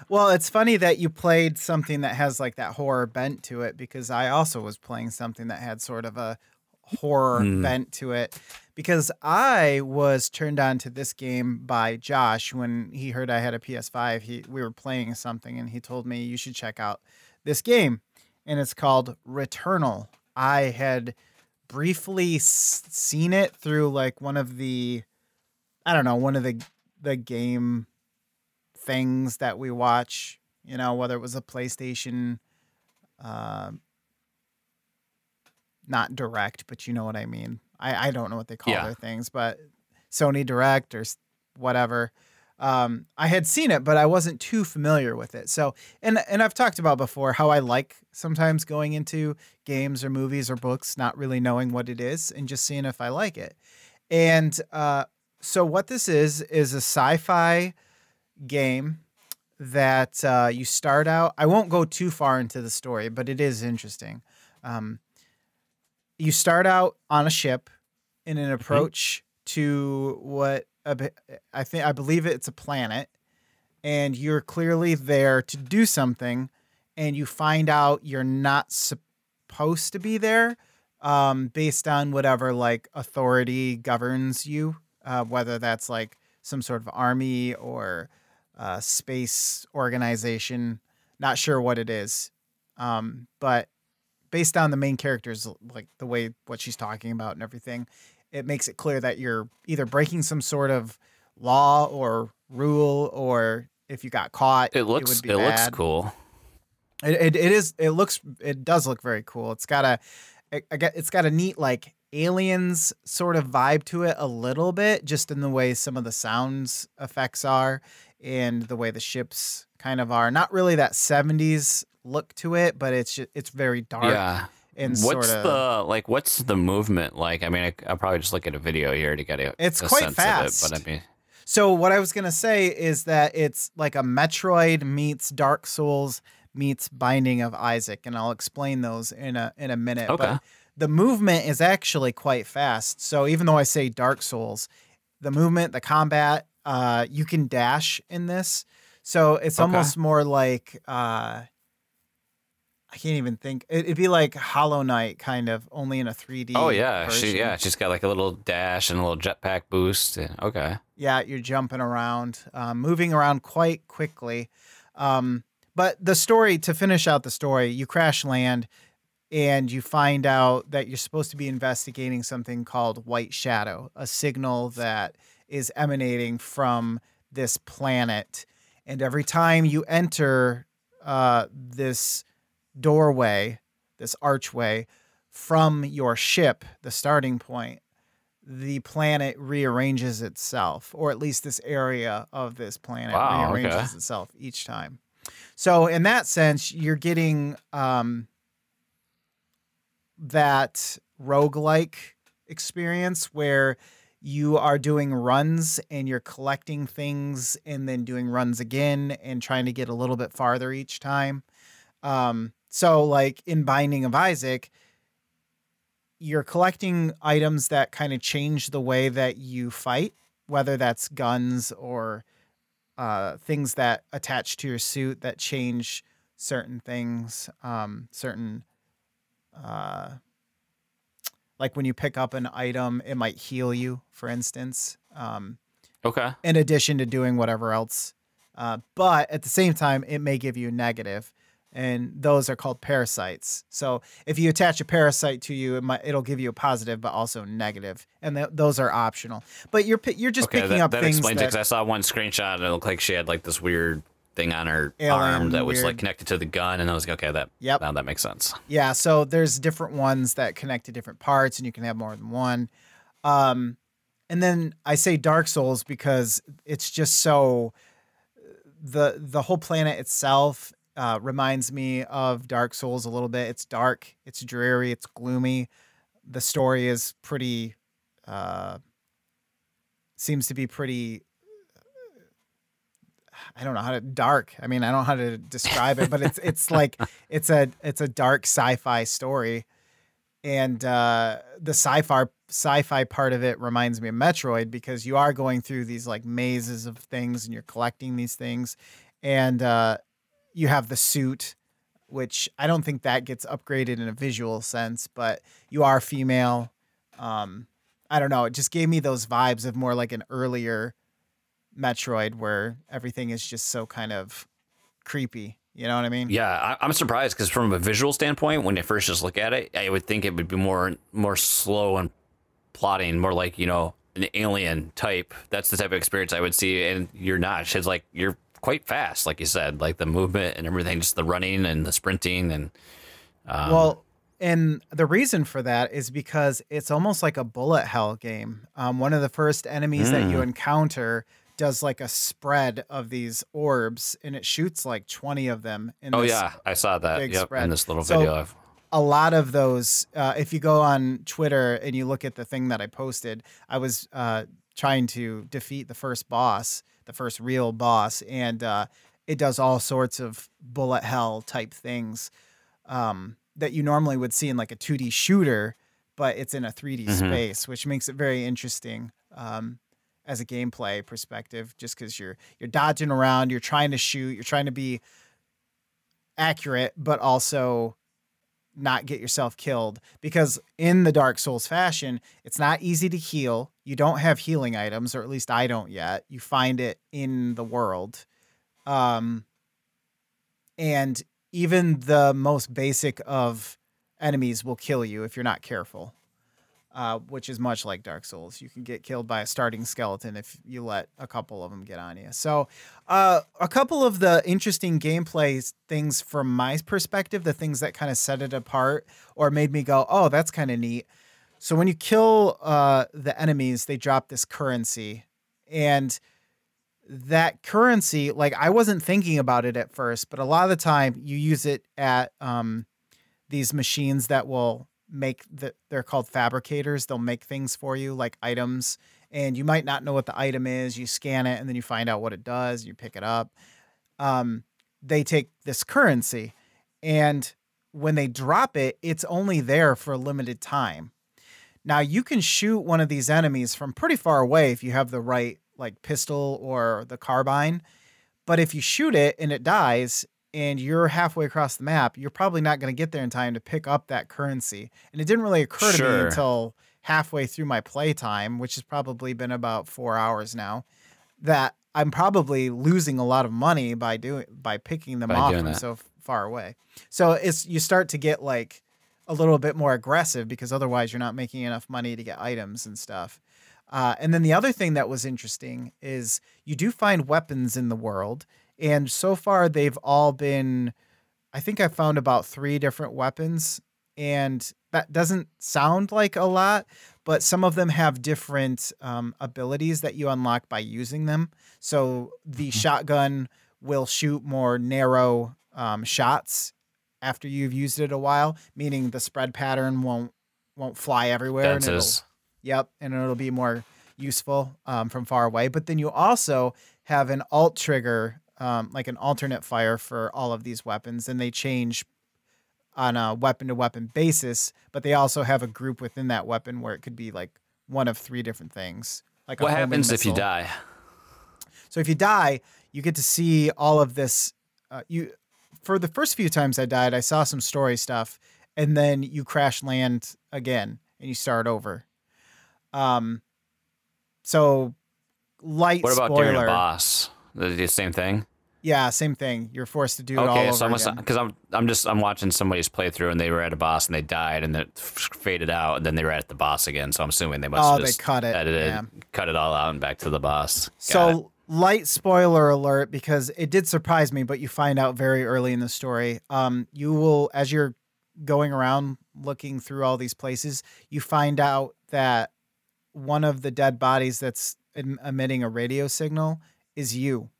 Well, it's funny that you played something that has like that horror bent to it because I also was playing something that had sort of a horror Mm. bent to it because I was turned on to this game by Josh when he heard I had a PS5. He we were playing something and he told me you should check out this game and it's called Returnal. I had briefly s- seen it through like one of the I don't know, one of the the game things that we watch, you know, whether it was a PlayStation, uh, not direct, but you know what I mean. I, I don't know what they call Yeah. their things, but Sony Direct or whatever. Um, I had seen it, but I wasn't too familiar with it. So, and and I've talked about before how I like sometimes going into games or movies or books, not really knowing what it is and just seeing if I like it. And uh, so, what this is is a sci-fi game that uh, you start out. I won't go too far into the story, but it is interesting. Um, you start out on a ship in an approach to what a I think I believe it's a planet, and you're clearly there to do something, and you find out you're not supposed to be there, um, based on whatever like authority governs you, uh, whether that's like some sort of army or uh, space organization. Not sure what it is, um, but based on the main characters, like the way what she's talking about and everything, it makes it clear that you're either breaking some sort of law or rule, or if you got caught, It looks would be it, looks cool. It, it, it is. It looks. It does look very cool. It's got a. It, get- it's got a neat like aliens sort of vibe to it a little bit, just in the way some of the sounds effects are, and the way the ships kind of are. Not really that '70s look to it, but it's just, it's very dark Yeah. and What's sort of. the like? What's the movement like? I mean, I, I'll probably just look at a video here to get a. It's a quite fast. It, but I mean, So what I was gonna say is that it's like a Metroid meets Dark Souls meets Binding of Isaac, and I'll explain those in a in a minute. Okay. But the movement is actually quite fast. So even though I say Dark Souls, the movement, the combat, uh, you can dash in this. So it's Okay. almost more like uh, I can't even think. it- It'd be like Hollow Knight, kind of, only in a 3D. oh yeah, she yeah, she's got like a little dash and a little jetpack boost. Okay. Yeah, you're jumping around, um, moving around quite quickly. Um, but the story, to finish out the story, you crash land and you find out that you're supposed to be investigating something called White Shadow, a signal that is emanating from this planet. And every time you enter uh, this doorway, this archway from your ship, the starting point, the planet rearranges itself, or at least this area of this planet Wow, okay. rearranges itself each time. So, in that sense, you're getting um, that roguelike experience where you are doing runs and you're collecting things and then doing runs again and trying to get a little bit farther each time. Um, so, like in Binding of Isaac, you're collecting items that kind of change the way that you fight, whether that's guns or uh, things that attach to your suit that change certain things, um, certain. Uh, like when you pick up an item, it might heal you, for instance. Um, Okay. in addition to doing whatever else. Uh, but at the same time, it may give you negative, and those are called parasites. So if you attach a parasite to you, it might it'll give you a positive, but also negative, and th- those are optional. But you're you're just Okay. picking That, up that things explains it because I saw one screenshot and it looked like she had like this weird thing on her Alien, arm that was weird. like connected to the gun, and I was like, okay, that Yep. now that makes sense. Yeah, so there's different ones that connect to different parts, and you can have more than one. Um, and then I say Dark Souls because it's just so the the whole planet itself uh, reminds me of Dark Souls a little bit. It's dark, it's dreary, it's gloomy. The story is pretty uh, seems to be pretty. I don't know how to dark. I mean, I don't know how to describe it, but it's it's like it's a it's a dark sci-fi story, and uh, the sci-fi sci-fi part of it reminds me of Metroid because you are going through these like mazes of things and you're collecting these things, and uh, you have the suit, which I don't think that gets upgraded in a visual sense, but you are female. Um, I don't know. It just gave me those vibes of more like an earlier Metroid where everything is just so kind of creepy. You know what I mean? Yeah, I, I'm surprised because from a visual standpoint, when you first just look at it, I would think it would be more more slow and plotting, more like you know an alien type. That's the type of experience I would see, and you're not. It's like you're quite fast, like you said, like the movement and everything, just the running and the sprinting and. Um, well, and the reason for that is because it's almost like a bullet hell game. Um, one of the first enemies that you Mm. encounter does like a spread of these orbs, and it shoots like twenty of them. In oh yeah, I saw that. Yep, spread. in this little So- video. Of, a lot of those uh, if you go on twitter and you look at the thing that i posted i was uh, trying to defeat the first boss the first real boss and uh, it does all sorts of bullet hell type things um, that you normally would see in like a 2d shooter but it's in a 3d Mhm. space which makes it very interesting um, as a gameplay perspective, just because you're you're dodging around, you're trying to shoot, you're trying to be accurate, but also not get yourself killed. Because in the Dark Souls fashion, it's not easy to heal. You don't have healing items, or at least I don't yet. You find it in the world. Um, and even the most basic of enemies will kill you if you're not careful. Uh, which is much like Dark Souls. You can get killed by a starting skeleton if you let a couple of them get on you. So, uh, a couple of the interesting gameplay things from my perspective, the things that kind of set it apart or made me go, "Oh, that's kind of neat." So when you kill uh, the enemies, they drop this currency, and that currency, like I wasn't thinking about it at first, but a lot of the time you use it at um, these machines that will make the they're called fabricators. They'll make things for you like items and you might not know what the item is. You scan it and then you find out what it does, you pick it up. Um, they take this currency and when they drop it, it's only there for a limited time. Now you can shoot one of these enemies from pretty far away if you have the right like pistol or the carbine. But if you shoot it and it dies, and you're halfway across the map, you're probably not going to get there in time to pick up that currency. And it didn't really occur to Sure. me until halfway through my playtime, which has probably been about four hours now, that I'm probably losing a lot of money by doing by picking them By off from that. so far away. So it's you start to get like a little bit more aggressive because otherwise you're not making enough money to get items and stuff. Uh, and then the other thing that was interesting is you do find weapons in the world, and so far they've all been. I think I found about three different weapons, and that doesn't sound like a lot, but some of them have different um, abilities that you unlock by using them. So the shotgun will shoot more narrow um, shots after you've used it a while, meaning the spread pattern won't won't fly everywhere. and it'll- Yep, and it'll be more useful um, from far away. But then you also have an alt trigger, um, like an alternate fire for all of these weapons, and they change on a weapon to weapon basis. But they also have a group within that weapon where it could be like one of three different things. Like What happens if you die? So if you die, you get to see all of this. Uh, you for the first few times I died, I saw some story stuff, and then you crash land again and you start over. Um. So, light What about spoiler. during a boss? The same thing. Yeah, same thing. You're forced to do it all Okay, over so I'm because I'm I'm just I'm watching somebody's playthrough and they were at a boss and they died and then it faded out and then they were at the boss again. So I'm assuming they must Oh, have they just cut it, edited, yeah. cut it all out and back to the boss. Got it. So, light spoiler alert because it did surprise me, but you find out very early in the story. Um, you will, as you're going around looking through all these places, you find out that one of the dead bodies that's emitting a radio signal is you.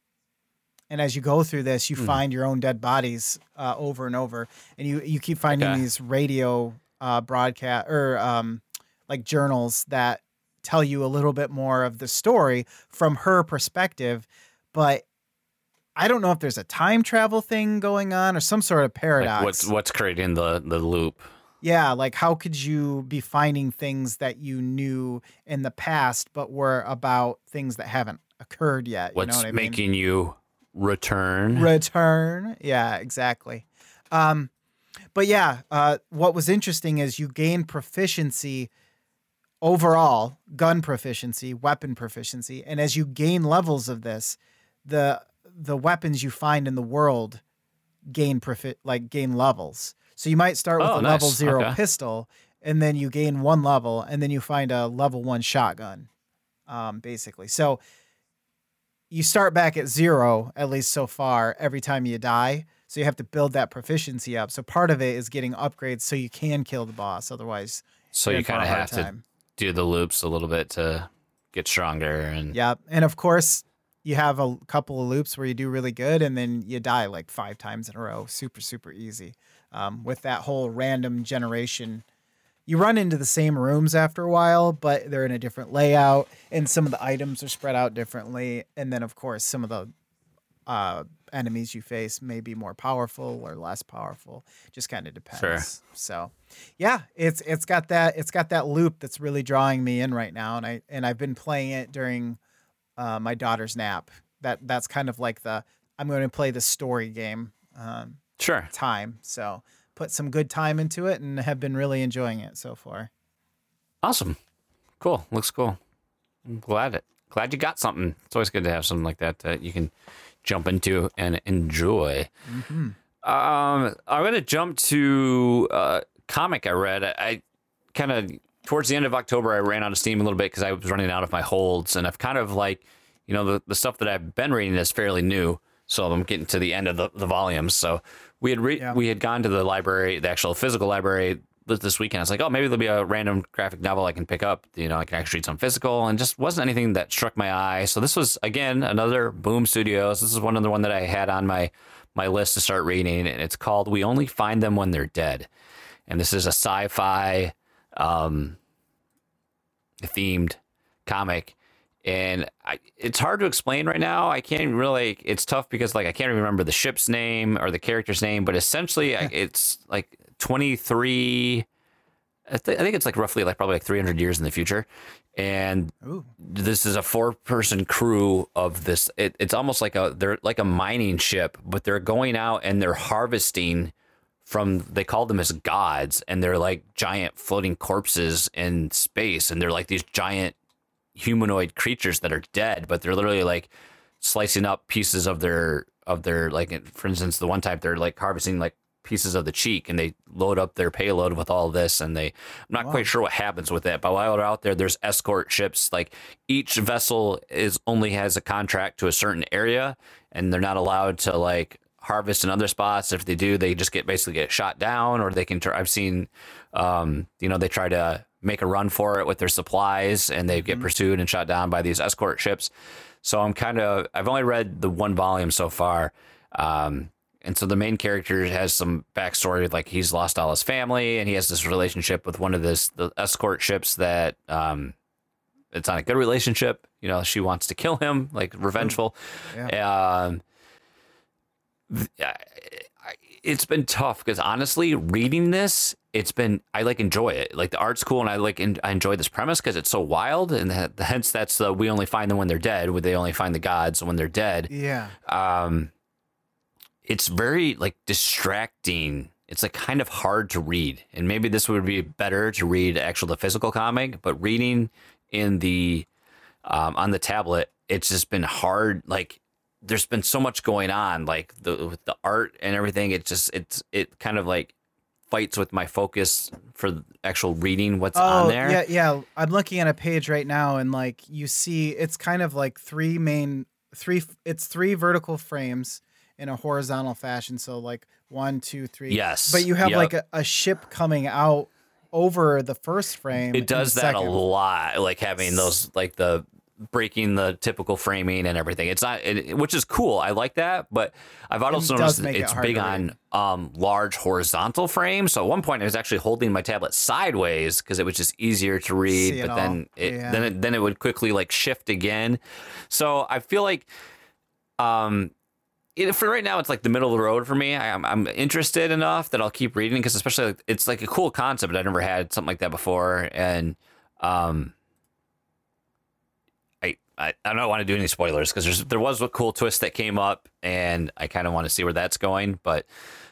And as you go through this, you Hmm. find your own dead bodies uh, over and over, and you you keep finding Okay. these radio uh, broadcast or um, like journals that tell you a little bit more of the story from her perspective, but I don't know if there's a time travel thing going on or some sort of Like, paradox. what's what's creating the the loop? Yeah, like how could you be finding things that you knew in the past but were about things that haven't occurred yet? What's you know what I mean? making you return? return. Yeah, exactly. Um, but yeah, uh, what was interesting is you gain proficiency overall, gun proficiency, weapon proficiency, and as you gain levels of this, the the weapons you find in the world gain profit like gain levels. So you might start with Oh, a level zero Okay. pistol, and then you gain one level, and then you find a level one shotgun, um, basically. So you start back at zero, at least so far, every time you die. So you have to build that proficiency up. So part of it is getting upgrades so you can kill the boss. Otherwise, so you in for a kind of have to do the loops a little bit to get stronger and Yep. And of course, you have a couple of loops where you do really good and then you die like five times in a row. Super, super easy. Um, with that whole random generation, you run into the same rooms after a while, but they're in a different layout and some of the items are spread out differently. And then, of course, some of the uh, enemies you face may be more powerful or less powerful. Just kind of depends. Sure. So, yeah, it's it's got that it's got that loop that's really drawing me in right now, and I and I've been playing it during uh, my daughter's nap. That that's kind of like the I'm going to play the story game um, Sure. time. So put some good time into it and have been really enjoying it so far. Awesome. Cool. Looks cool. I'm glad it. Glad you got something. It's always good to have something like that that you can jump into and enjoy. Um, I'm gonna jump to uh, comic I read. I, I kind of towards the end of October I ran out of steam a little bit because I was running out of my holds, and I've kind of like you know the the stuff that I've been reading is fairly new, so I'm getting to the end of the, the volumes. So we had re- Yeah. we had gone to the library, the actual physical library this weekend. I was like, oh, maybe there'll be a random graphic novel I can pick up. You know, I can actually read some physical, and just wasn't anything that struck my eye. So this was again another Boom Studios. This is one other one that I had on my my list to start reading, and it's called "We Only Find Them When They're Dead," and this is a sci-fi um, themed comic. And I, it's hard to explain right now. I can't really. It's tough because like I can't even remember the ship's name or the character's name. But essentially, I, it's like twenty three. I, th- I think it's like roughly like probably like three hundred years in the future, and Ooh. this is a four person crew of this it, it's almost like a they're like a mining ship but they're going out and they're harvesting from they call them as gods and they're like giant floating corpses in space and they're like these giant humanoid creatures that are dead but they're literally like slicing up pieces of their of their like for instance the one type they're like harvesting like pieces of the cheek and they load up their payload with all this and they I'm not Wow. quite sure what happens with it but while they're out there there's escort ships like each vessel is only has a contract to a certain area and they're not allowed to like harvest in other spots if they do they just get basically get shot down or they can try, I've seen um you know they try to make a run for it with their supplies and they get pursued and shot down by these escort ships so I'm kind of I've only read the one volume so far um and so the main character has some backstory, like he's lost all his family, and he has this relationship with one of this the escort ships that um, it's not a good relationship. You know, she wants to kill him, like revengeful. Um, I- I- it's been tough because honestly, reading this, it's been I like enjoy it. Like the art's cool, and I like en- I enjoy this premise because it's so wild, and that, hence that's the we only find them when they're dead. Where they only find the gods when they're dead Yeah. um it's very like distracting it's like kind of hard to read and maybe this would be better to read actual the physical comic but reading in the um, on the tablet it's just been hard like there's been so much going on like the with the art and everything it just it's it kind of like fights with my focus for actual reading what's on oh, there Oh, Yeah, yeah. I'm looking at a page right now, and like you see, it's kind of like three main, three. It's three vertical frames in a horizontal fashion. So like one, two, three. Yes, But you have yep. like a, a ship coming out over the first frame. it does that a lot like having those like the breaking the typical framing and everything. It's not it, which is cool. I like that but i've also does noticed it it's hard big on um large horizontal frames. So at one point i was actually holding my tablet sideways because it was just easier to read See it but then it Yeah. then it then it would quickly like shift again. So i feel like um it, for right now, it's like the middle of the road for me. I, I'm, I'm interested enough that I'll keep reading because, especially, like, it's like a cool concept. I never had something like that before, and um, I I, I don't want to do any spoilers because there was a cool twist that came up, and I kind of want to see where that's going. But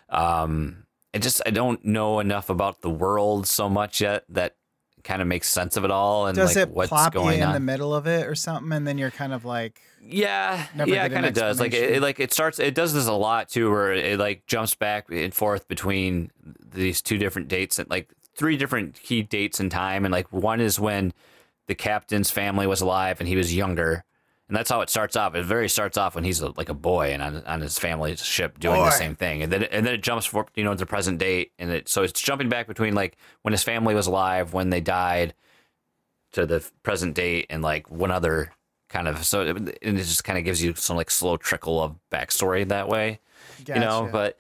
um, it just I don't know enough about the world so much yet that kind of makes sense of it all and Does like it what's plop you in on. the middle of it or something, and then you're kind of like, Yeah, yeah, it kind of does. Like it, it, like it starts. It does this a lot too, where it like jumps back and forth between these two different dates and like three different key dates in time. And like one is when the captain's family was alive and he was younger, and that's how it starts off. It very starts off when he's a, like a boy and on, on his family's ship doing the same thing, and then and then it jumps for you know to the present date, and it so it's jumping back between like when his family was alive, when they died, to the present date, and like one other kind of so it, and it just kind of gives you some like slow trickle of backstory that way you know? But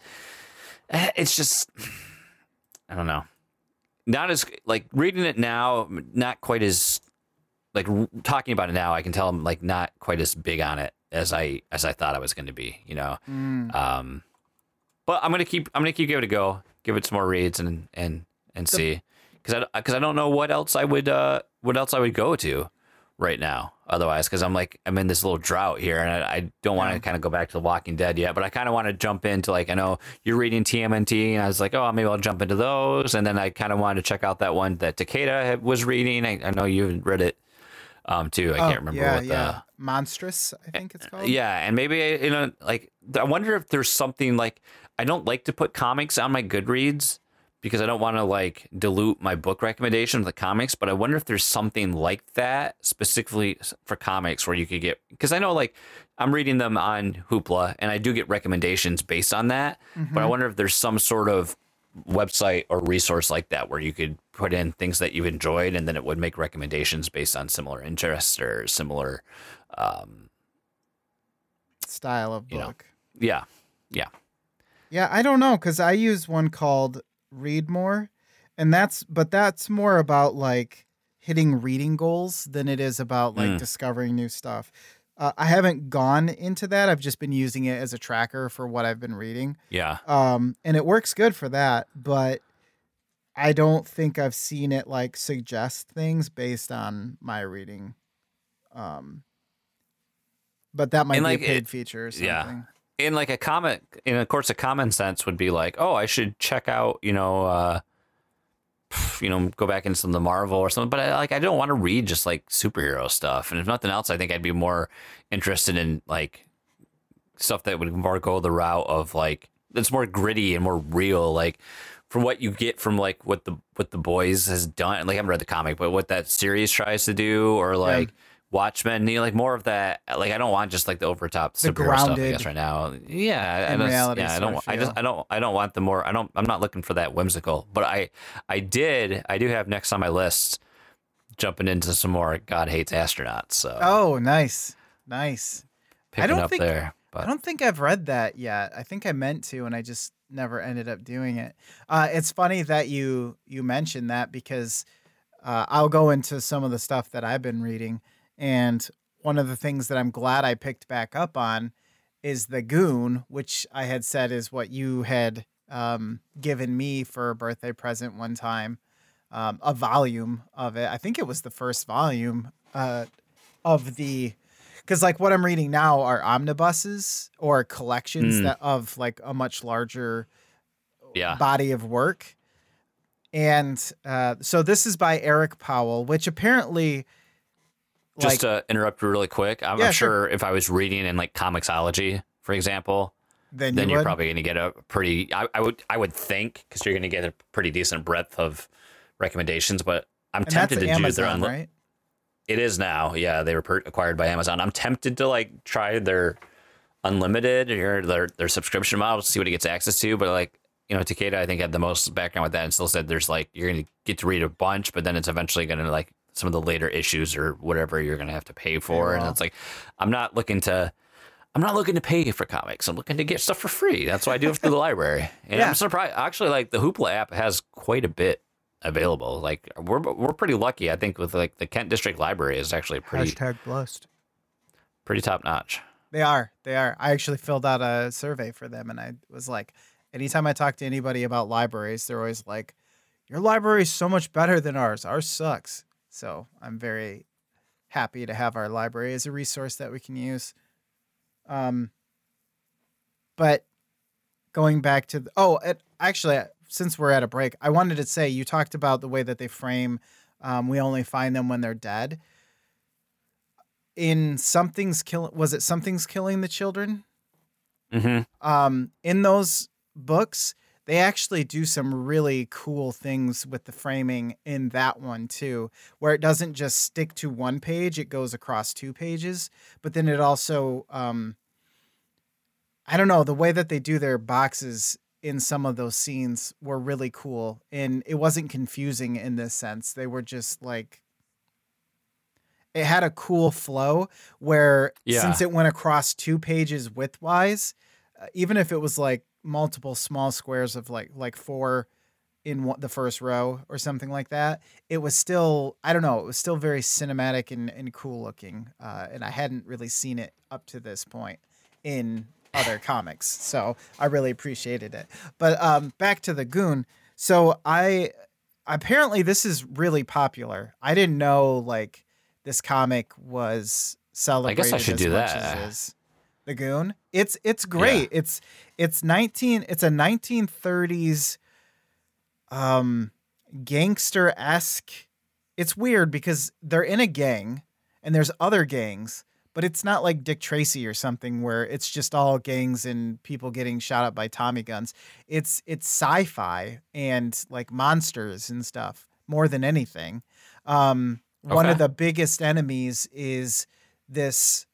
eh, it's just i don't know. Not as like reading it now not quite as like r- talking about it now i can tell i'm like not quite as big on it as I as I thought I was going to be. You know, Mm. um, but I'm gonna keep I'm gonna keep giving it a go, give it some more reads and and and see because I because I don't know what else I would uh what else I would go to right now otherwise because I'm like I'm in this little drought here and I, I don't want to Yeah. kind of go back to The Walking Dead yet but I kind of want to jump into like I know you're reading TMNT and I was like oh maybe I'll jump into those and then I kind of wanted to check out that one that Takeda was reading I, I know you read it um too I Oh, can't remember yeah, what the yeah. Monstress, I think it's called. yeah, and maybe you know, like I wonder if there's something like I don't like to put comics on my Goodreads because I don't want to like dilute my book recommendation with the comics. But I wonder if there's something like that specifically for comics where you could get because I know like I'm reading them on Hoopla and I do get recommendations based on that. But I wonder if there's some sort of website or resource like that where you could put in things that you've enjoyed and then it would make recommendations based on similar interests or similar um, Style of You know. book. yeah Yeah, Yeah. I don't know because I use one called Read More, and that's but that's more about like hitting reading goals than it is about like Mm. discovering new stuff. Uh, I haven't gone into that. I've just been using it as a tracker for what I've been reading, yeah um, and it works good for that. But I don't think I've seen it like suggest things based on my reading. Um, but that might And, be like, a paid it- feature or something. yeah. in like a comment in of course a common sense would be like oh i should check out you know uh you know go back into some of the marvel or something but I, like i don't want to read just like superhero stuff and if nothing else i think i'd be more interested in like stuff that would more go the route of like that's more gritty and more real like from what you get from like what the what the boys has done like i haven't read the comic but what that series tries to do or like Watchmen, you know, like more of that. Like I don't want just like the overtop The superhero stuff. I guess right now, yeah, in I reality yeah, I don't. I just. I don't, I don't want the more. I don't. I'm not looking for that whimsical. But I, I did. I do have next on my list, jumping into some more God hates astronauts. So Oh, nice, nice. picking don't up think- there. But I don't think I've read that yet. I think I meant to, and I just never ended up doing it. Uh, it's funny that you you mentioned that because uh, I'll go into some of the stuff that I've been reading, and one of the things that I'm glad I picked back up on is the Goon, which I had said is what you had um, given me for a birthday present one time, um, a volume of it. I think it was the first volume uh, of the because like what I'm reading now are omnibuses or collections Mm. that of like a much larger yeah, body of work. And uh, so this is by Eric Powell, which apparently just like to interrupt you really quick. I'm, Yeah, I'm sure. sure if I was reading in like Comixology, for example, then, then you you're would? probably going to get a pretty. I, I would. I would think because you're going to get a pretty decent breadth of recommendations. But I'm and tempted to do their Amazon, unli- right? It is now. Yeah, they were per- acquired by Amazon. I'm tempted to like try their unlimited or their their subscription model to see what he gets access to. But like you know, Takeda I think had the most background with that, and still said there's like you're gonna get to read a bunch, but then it's eventually gonna like some of the later issues or whatever you're gonna have to pay for, and it's like I'm not looking to. I'm not looking to pay for comics. I'm looking to get stuff for free. That's why I do it through the library. And Yeah. I'm surprised. Actually, like the Hoopla app has quite a bit available. Like we're we're pretty lucky. I think with like the Kent District Library is actually pretty Hashtag blessed. pretty top notch. They are. They are. I actually filled out a survey for them, and I was like, anytime I talk to anybody about libraries, they're always like, "Your library is so much better than ours. Ours sucks." So I'm very happy to have our library as a resource that we can use. Um, but going back to the, oh, it, actually, since we're at a break, I wanted to say you talked about the way that they frame. Um, we only find them when they're dead. In something's killing, was it something's killing the children? Mm-hmm. um, in those books, they actually do some really cool things with the framing in that one too, where it doesn't just stick to one page; it goes across two pages. But then it also, um, I don't know, the way that they do their boxes in some of those scenes were really cool, and it wasn't confusing in this sense. They were just like. It had a cool flow where, Yeah. since it went across two pages widthwise, uh, even if it was like multiple small squares of like like four in one, the first row or something like that, it was still I don't know, it was still very cinematic and, and cool looking, uh, and I hadn't really seen it up to this point in other comics, so I really appreciated it. But um, back to the Goon. So I apparently this is really popular. I didn't know like this comic was celebrated should as do much that. as. The Goon. It's it's great. It's it's 19 it's a 1930s um gangster esque. It's weird because they're in a gang and there's other gangs, but it's not like Dick Tracy or something where it's just all gangs and people getting shot up by Tommy guns. It's it's sci-fi and like monsters and stuff more than anything. Um, One of the biggest enemies is this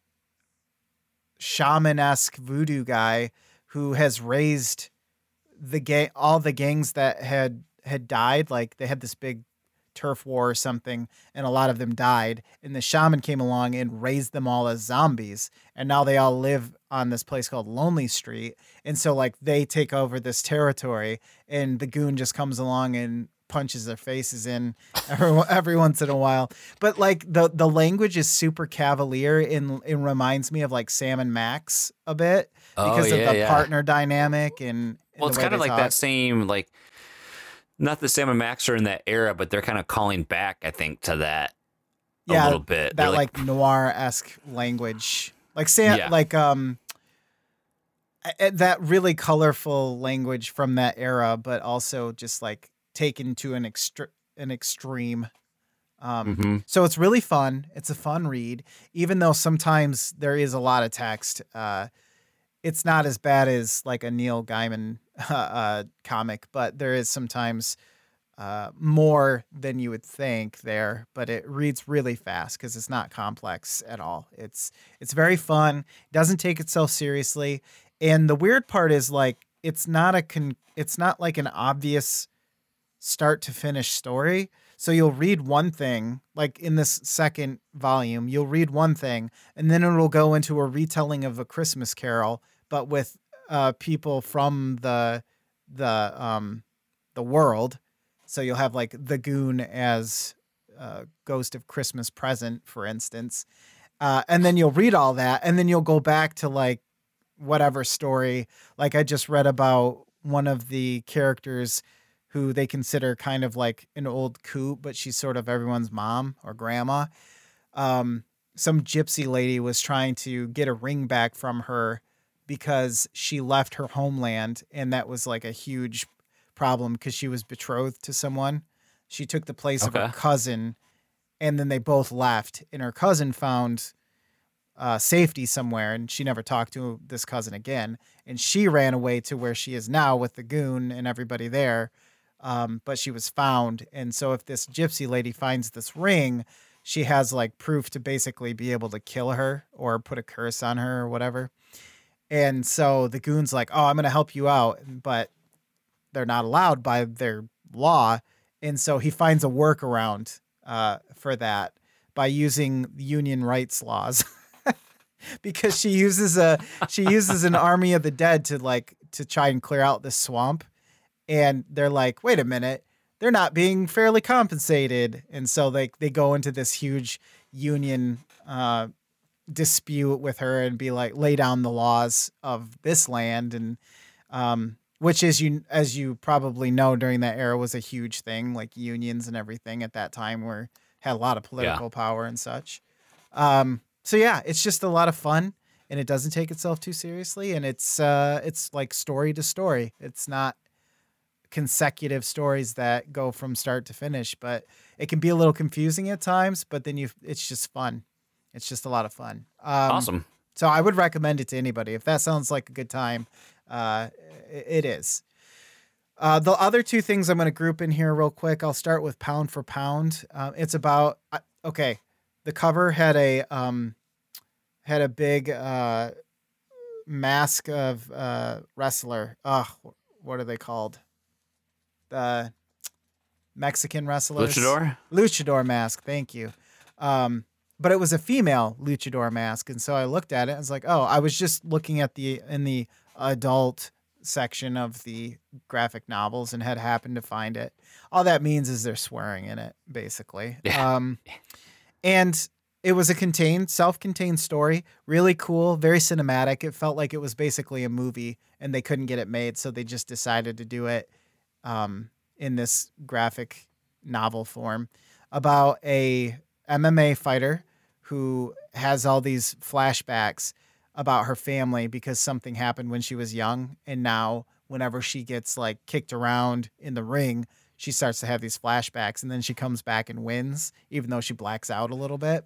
shaman esque voodoo guy who has raised the gang all the gangs that had had died like they had this big turf war or something and a lot of them died and the shaman came along and raised them all as zombies and now they all live on this place called lonely street and so like they take over this territory and the goon just comes along and punches their faces in every, every once in a while but like the the language is super cavalier and it reminds me of like sam and max a bit oh, because oh, of the yeah. partner dynamic and, and Well, it's kind of like talk. that same like not the Sam and Max are in that era, but they're kind of calling back, I think, to that a little bit. that They're like, noir esque language, like Sam, Yeah. like um, that really colorful language from that era, but also just like taken to an extre- an extreme. Um, Mhm. So it's really fun. It's a fun read, even though sometimes there is a lot of text. Uh, it's not as bad as like a Neil Gaiman uh, comic, but there is sometimes uh, more than you would think there. But it reads really fast because it's not complex at all. It's it's very fun. Doesn't take itself seriously, and the weird part is like it's not a con- it's not like an obvious start to finish story. So you'll read one thing, like in this second volume, you'll read one thing, and then it'll go into a retelling of a Christmas Carol, but with uh, people from the the um the world. So you'll have like the Goon as uh, Ghost of Christmas Present, for instance, uh, and then you'll read all that, and then you'll go back to like whatever story. Like I just read about one of the characters who they consider kind of like an old coot, but she's sort of everyone's mom or grandma. Um, some gypsy lady was trying to get a ring back from her because she left her homeland, and that was like a huge problem because she was betrothed to someone. She took the place of her cousin, and then they both left, and her cousin found uh, safety somewhere, and she never talked to this cousin again. And she ran away to where she is now with the goon and everybody there. Um, but she was found, and so if this gypsy lady finds this ring, she has like proof to basically be able to kill her or put a curse on her or whatever. And so the goon's like, "Oh, I'm going to help you out," but they're not allowed by their law, and so he finds a workaround uh, for that by using union rights laws. because she uses a she uses an army of the dead to like to try and clear out this swamp. And they're like wait a minute. They're not being fairly compensated. And so they they go into this huge union uh dispute with her and be like lay down the laws of this land. And um which is you as you probably know during that era was a huge thing like unions and everything at that time were had a lot of political power and such. Um so yeah it's just a lot of fun and it doesn't take itself too seriously. And it's uh it's like story to story. It's not consecutive stories that go from start to finish but it can be a little confusing at times but then you it's just fun it's just a lot of fun um, awesome. so I would recommend it to anybody. If that sounds like a good time, uh, it is. Uh, the other two things I'm going to group in here real quick. I'll start with Pound for Pound. Uh, it's about uh, okay. The cover had a um, had a big uh, mask of uh, wrestler. Ugh, what are they called? The Mexican wrestlers. Luchador? luchador mask. Thank you. Um, but it was a female luchador mask, and so I looked at it. and I was like, oh, I was just looking at the in the adult section of the graphic novels and had happened to find it. All that means is they're swearing in it, basically. Yeah. Um, and it was a contained, self-contained story, really cool, very cinematic. It felt like it was basically a movie, and they couldn't get it made, so they just decided to do it um, in this graphic novel form about a MMA fighter who has all these flashbacks about her family because something happened when she was young. And now whenever she gets like kicked around in the ring she starts to have these flashbacks. And then she comes back and wins even though she blacks out a little bit.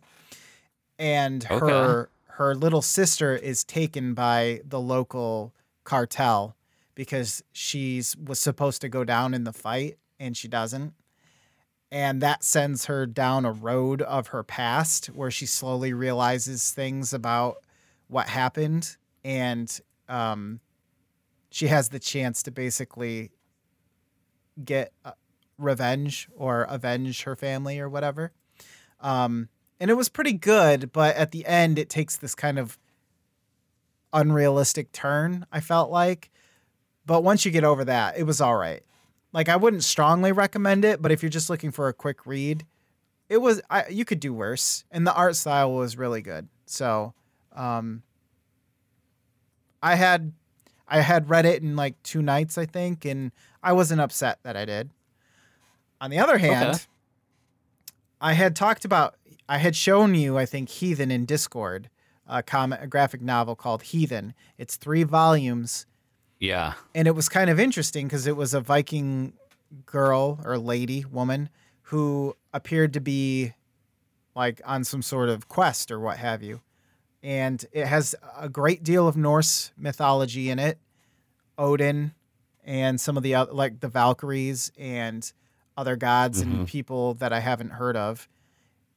And her her little sister is taken by the local cartel because she's was supposed to go down in the fight and she doesn't and that sends her down a road of her past where she slowly realizes things about what happened and um, she has the chance to basically get uh, revenge or avenge her family or whatever. Um, and it was pretty good but at the end it takes this kind of unrealistic turn i felt like. But once you get over that it was all right like I wouldn't strongly recommend it, but if you're just looking for a quick read, it was I, you could do worse, and the art style was really good. So, um, I had I had read it in like two nights, I think, and I wasn't upset that I did. On the other hand, Okay. I had talked about I had shown you, I think, Heathen in Discord, a comic, a graphic novel called Heathen. It's three volumes Yeah. and it was kind of interesting because it was a Viking girl or lady woman who appeared to be like on some sort of quest or what have you. And it has a great deal of Norse mythology in it, Odin, and some of the other, like the Valkyries and other gods and people that I haven't heard of.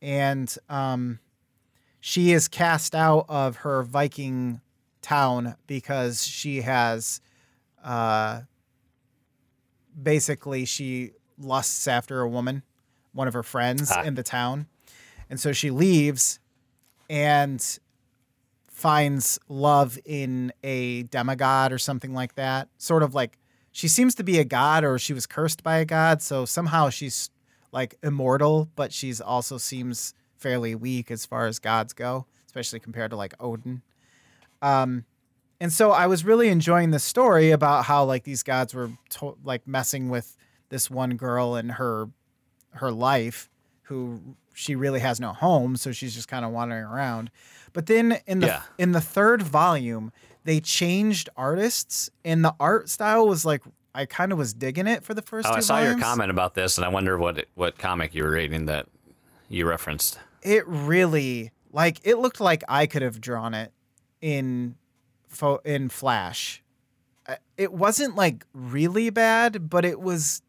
And um, she is cast out of her Viking town because she has uh, basically she lusts after a woman, one of her friends Ah. in the town. And so she leaves and finds love in a demigod or something like that. Sort of like she seems to be a god or she was cursed by a god. So somehow she's like immortal, but she's also seems fairly weak as far as gods go, especially compared to like Odin. Um, and so I was really enjoying the story about how like these gods were to- like messing with this one girl and her her life who she really has no home so she's just kind of wandering around but then in the Yeah. in the third volume they changed artists and the art style was like I kind of was digging it for the first Oh, I saw volumes. your comment about this, and I wonder what it, what comic you were reading that you referenced. it really like it looked like I could have drawn it in fo- in Flash. Uh, It wasn't like really bad, but it was.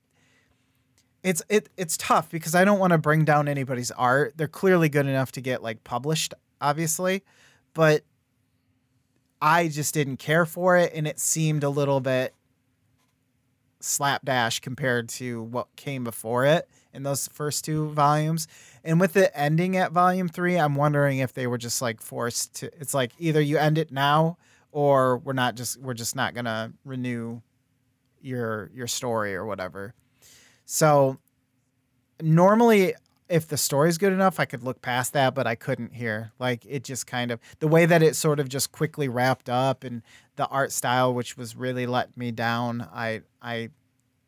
It's it it's tough because I don't want to bring down anybody's art. They're clearly good enough to get like published, obviously, but I just didn't care for it, and it seemed a little bit slapdash compared to what came before it in those first two volumes. And with it ending at volume three, I'm wondering if they were just like forced to. It's like either you end it now, or we're not just we're just not gonna renew your your story or whatever. So normally, if the story's good enough, I could look past that, but I couldn't here. Like it just kind of the way that it sort of just quickly wrapped up, and the art style, which was really let me down. I I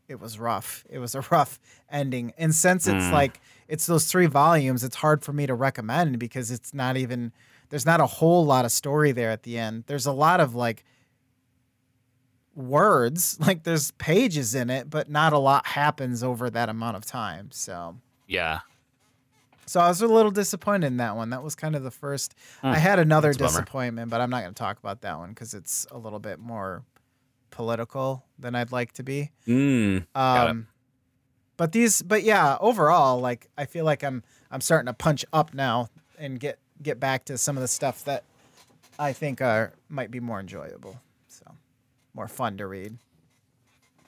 it was rough. It was a rough ending. And since it's Mm. like it's those three volumes, it's hard for me to recommend because it's not even there's not a whole lot of story there at the end. There's a lot of like words, like there's pages in it, but not a lot happens over that amount of time. So Yeah. so I was a little disappointed in that one. That was kind of the first. Hmm. I had another That's a bummer. disappointment, but I'm not going to talk about that one because it's a little bit more political than I'd like to be. Mm. Um, but these, but yeah, overall, like I feel like I'm I'm starting to punch up now and get get back to some of the stuff that I think are might be more enjoyable. So more fun to read.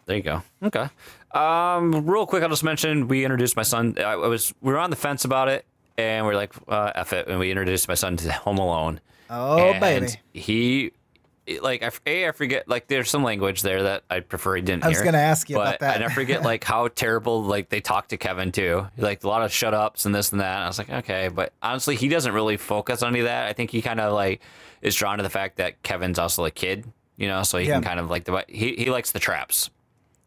There you go. Okay. Um, real quick, I'll just mention we introduced my son. I was we were on the fence about it, and we're like, uh, "F it," and we introduced my son to Home Alone. Oh and baby, he like I, a I forget like there's some language there that I prefer he didn't. I was hear, gonna ask you but about that. I forget like how terrible like they talk to Kevin too. Like a lot of shut ups and this and that. And I was like, okay, but honestly, he doesn't really focus on any of that. I think he kind of like is drawn to the fact that Kevin's also a kid, you know, so he Yeah. can kind of like the he he likes the traps.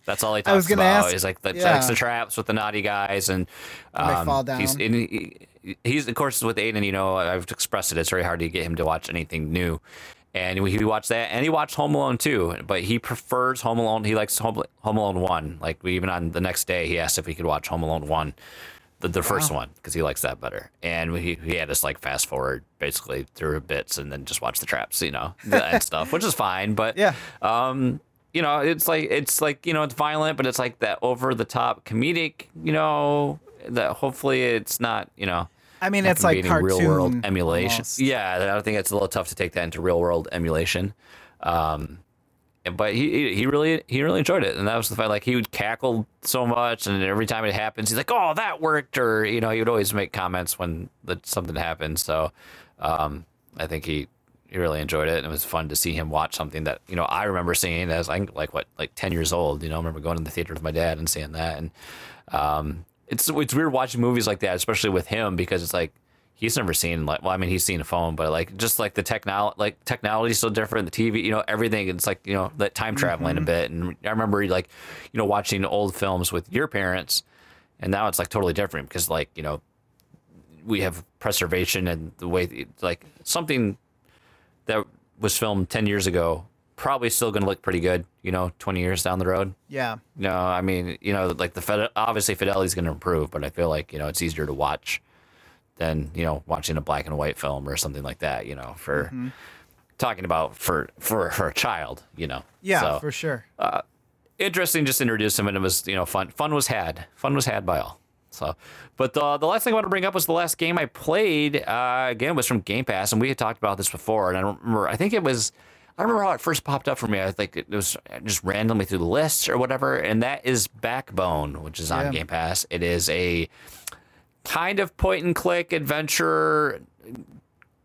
That's all he talks I was gonna about. ask- is like the yeah. likes the traps with the naughty guys and they um, fall He's, down. and he, he's of course with Aiden. You know, I've expressed it. It's very hard to get him to watch anything new. And he watched that, and he watched Home Alone too. But he prefers Home Alone. He likes Home, Home Alone one. Like we, even on the next day, he asked if he could watch Home Alone one, the, the first one, because he likes that better. And he, he had us like fast forward basically through bits, and then just watch the traps, you know, and stuff, which is fine. But Yeah. um, you know, it's like it's like you know, it's violent, but it's like that over the top comedic, you know, that hopefully it's not, you know. I mean, it's like cartoon real world emulation. almost. Yeah, I think it's a little tough to take that into real world emulation. Um, but he he- really he really enjoyed it, and that was the fact. Like he would cackle so much, and every time it happens, he's like, "Oh, that worked," or you know, he would always make comments when the, something happened. So, um, I think he he really enjoyed it, and it was fun to see him watch something that you know I remember seeing as like like what like ten years old. You know, I remember going to the theater with my dad and seeing that, and um, it's it's weird watching movies like that, especially with him because it's like he's never seen like well, I mean he's seen a phone, but like just like the technology like technology is so different. The TV, you know, everything. It's like you know that time traveling a mm-hmm. bit, and I remember like you know watching old films with your parents, and now it's like totally different because like you know we have preservation and the way like something that was filmed 10 years ago probably still going to look pretty good you know 20 years down the road Yeah. no i mean you know like the Fed, obviously fidelity's going to improve but i feel like you know it's easier to watch than you know watching a black and white film or something like that you know for Mm-hmm. talking about for for for a child you know Yeah, So, for sure. interesting just introduce him and it was you know fun fun was had fun was had by all so but the, the last thing i want to bring up was the last game i played uh, again was from game pass and we had talked about this before and i don't remember i think it was i remember how it first popped up for me i think it was just randomly through the list or whatever and that is backbone which is on Yeah. game pass it is a kind of point and click adventure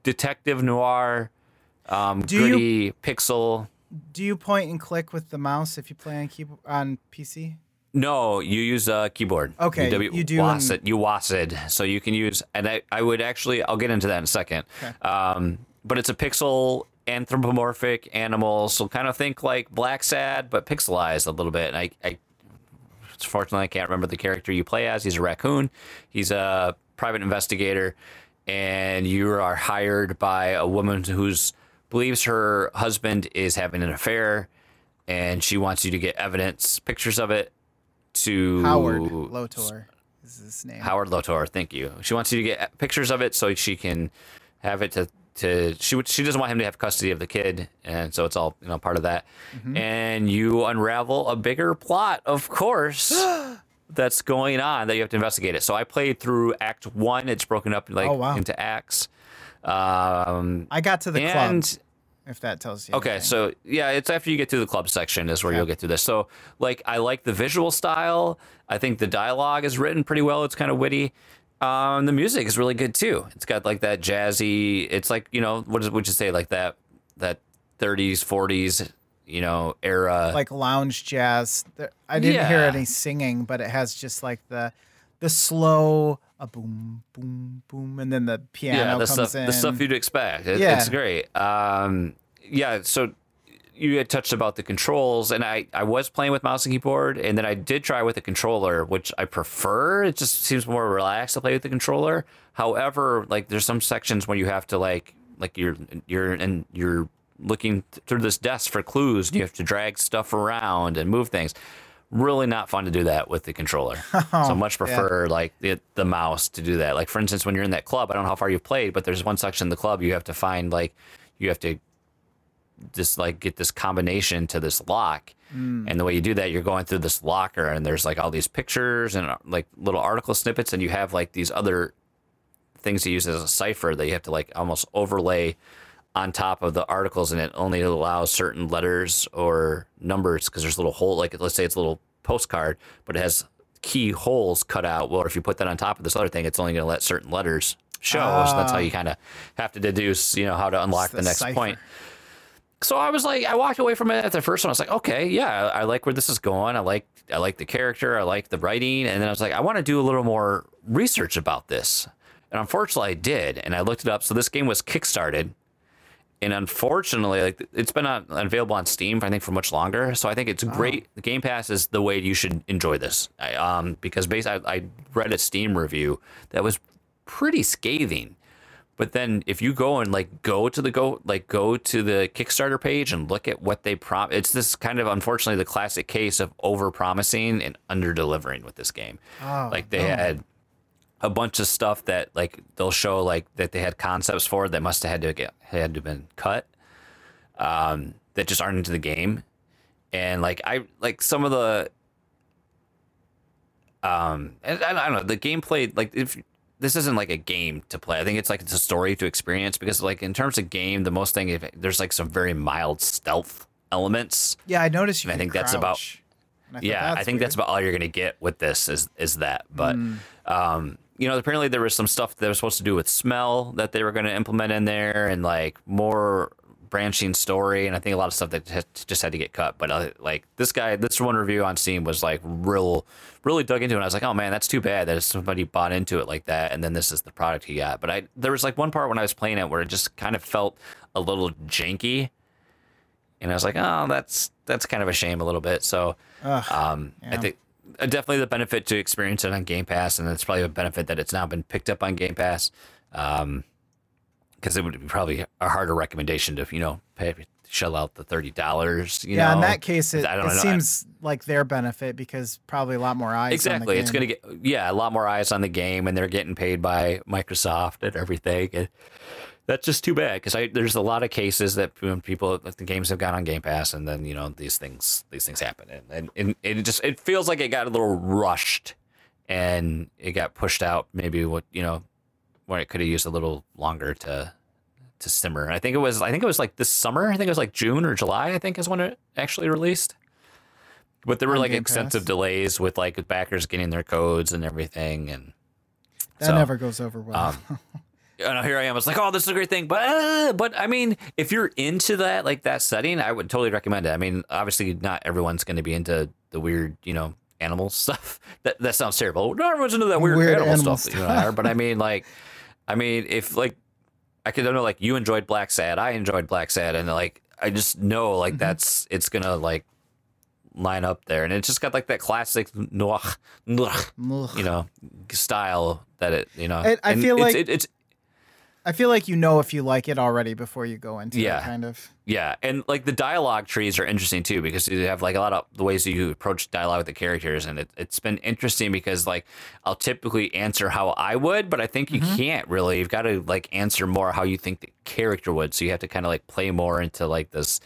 detective noir um, Do you- gritty pixel Do you point and click with the mouse if you play on keyboard on PC? No, you use a keyboard. Okay, w- you do WASD, you WASD. So you can use, and I, I would actually, I'll get into that in a second. Okay. Um, but it's a pixel anthropomorphic animals. So kind of think like Blacksad, but pixelized a little bit. And I, I fortunately, I can't remember the character you play as. He's a raccoon. He's a private investigator, and you are hired by a woman who's believes her husband is having an affair, and she wants you to get evidence, pictures of it, to Howard Lotor is his name. Howard Lotor. Thank you. She wants you to get pictures of it so she can have it to to she she doesn't want him to have custody of the kid, and so it's all you know part of that. Mm-hmm. And you unravel a bigger plot, of course. That's going on that you have to investigate it. So I played through Act One. It's broken up like Oh, wow. into acts. Um, I got to the and club. If that tells you. Okay, anything. so yeah, it's after you get through the club section is where you'll get through this. So like I like the visual style. I think the dialogue is written pretty well. It's kind of witty. Um, the music is really good too. It's got like that jazzy. It's like you know what would you say like that that 30s 40s you know era. like lounge jazz. I didn't hear any singing, but it has just like the the slow a boom boom boom, and then the piano yeah, the comes stuff in. the stuff you'd expect. It, Yeah. It's great. Um, yeah, so you had touched about the controls, and I I was playing with mouse and keyboard, and then I did try with a controller, which I prefer. It just seems more relaxed to play with the controller. However, like there's some sections where you have to like like you're you're and you're looking through this desk for clues, and you have to drag stuff around and move things. Really not fun to do that with the controller. Oh, so much prefer like the, the mouse to do that. Like for instance, when you're in that club, I don't know how far you've played, but there's one section in the club you have to find like you have to just like get this combination to this lock. And the way you do that, you're going through this locker and there's like all these pictures and uh, like little article snippets, and you have like these other things to use as a cipher that you have to like almost overlay on top of the articles and it only allows certain letters or numbers because there's a little hole like let's say it's a little postcard but it has key holes cut out. Well if you put that on top of this other thing it's only going to let certain letters show. So that's how you kind of have to deduce you know how to unlock the the, next cipher. point so I was like, I walked away from it at the first one. I was like, okay, yeah, I like where this is going. I like, I like the character. I like the writing. And then I was like, I want to do a little more research about this. And unfortunately, I did. And I looked it up. So this game was kickstarted. And unfortunately, like it's been on, available on Steam, I think, for much longer. So I think it's great. The Game Pass is the way you should enjoy this. I, um, because basically, I, I read a Steam review that was pretty scathing. But then if you go and like go to the go like go to the Kickstarter page and look at what they prom it's this kind of unfortunately the classic case of over promising and under delivering with this game. Oh, like they had a bunch of stuff that like they'll show like that they had concepts for that must have had to get had to been cut um that just aren't into the game and like i like some of the um I don't know the gameplay like if this isn't like a game to play i think it's like it's a story to experience because like in terms of game the most thing if there's like some very mild stealth elements Yeah, I noticed you. I think that's about- I yeah, I think that's about all you're gonna get with this is is that. But um, you know, apparently there was some stuff that was supposed to do with smell that they were gonna implement in there, and like more branching story, and I think a lot of stuff that just had to get cut. But uh, like this guy, this one review on Steam was like real, really dug into it. And I was like, oh man, that's too bad that somebody bought into it like that, and then this is the product he got. But I there was like one part when I was playing it where it just kind of felt a little janky. And I was like, oh, that's that's kind of a shame a little bit. So Ugh, um, I think uh, definitely the benefit to experience it on Game Pass, and it's probably a benefit that it's now been picked up on Game Pass, because it would be probably a harder recommendation to you know pay shell out the thirty dollars. yeah, know? in that case, it, I it seems like their benefit because probably a lot more eyes. exactly. It's going to get yeah a lot more eyes on the game, and they're getting paid by Microsoft and everything. And that's just too bad because there's a lot of cases that when people like the games have gone on Game Pass, and then you know these things these things happen, and and, and it just it feels like it got a little rushed, and it got pushed out. Maybe what you know when it could have used a little longer to to simmer. I think it was I think it was like this summer. I think it was like June or July. I think is when it actually released. But there were On like Game extensive Pass? delays with like backers getting their codes and everything, and that so, never goes over well. um, and here I am. It's like, oh, this is a great thing, but uh, but I mean, if you're into that like that setting, I would totally recommend it. I mean, obviously, not everyone's going to be into the weird, you know, animal stuff. That that sounds terrible. Not everyone's into that weird, Weird animal, animal stuff, that you and I are. But I mean, like, I mean, if like, I could don't know like you enjoyed Blacksad, I enjoyed Blacksad, and like, I just know like mm-hmm. that's it's gonna like line up there, and it's just got like that classic noir, noir you know, style that it, you know. I- I and feel it's, like- it, it's I feel like you know if you like it already before you go into Yeah. it, kind of. Yeah, and like the dialogue trees are interesting too because you have like a lot of the ways that you approach dialogue with the characters, and it, it's been interesting because like I'll typically answer how I would, but I think you Mm-hmm. can't really. You've got to like answer more how you think the character would, so you have to kind of like play more into like this.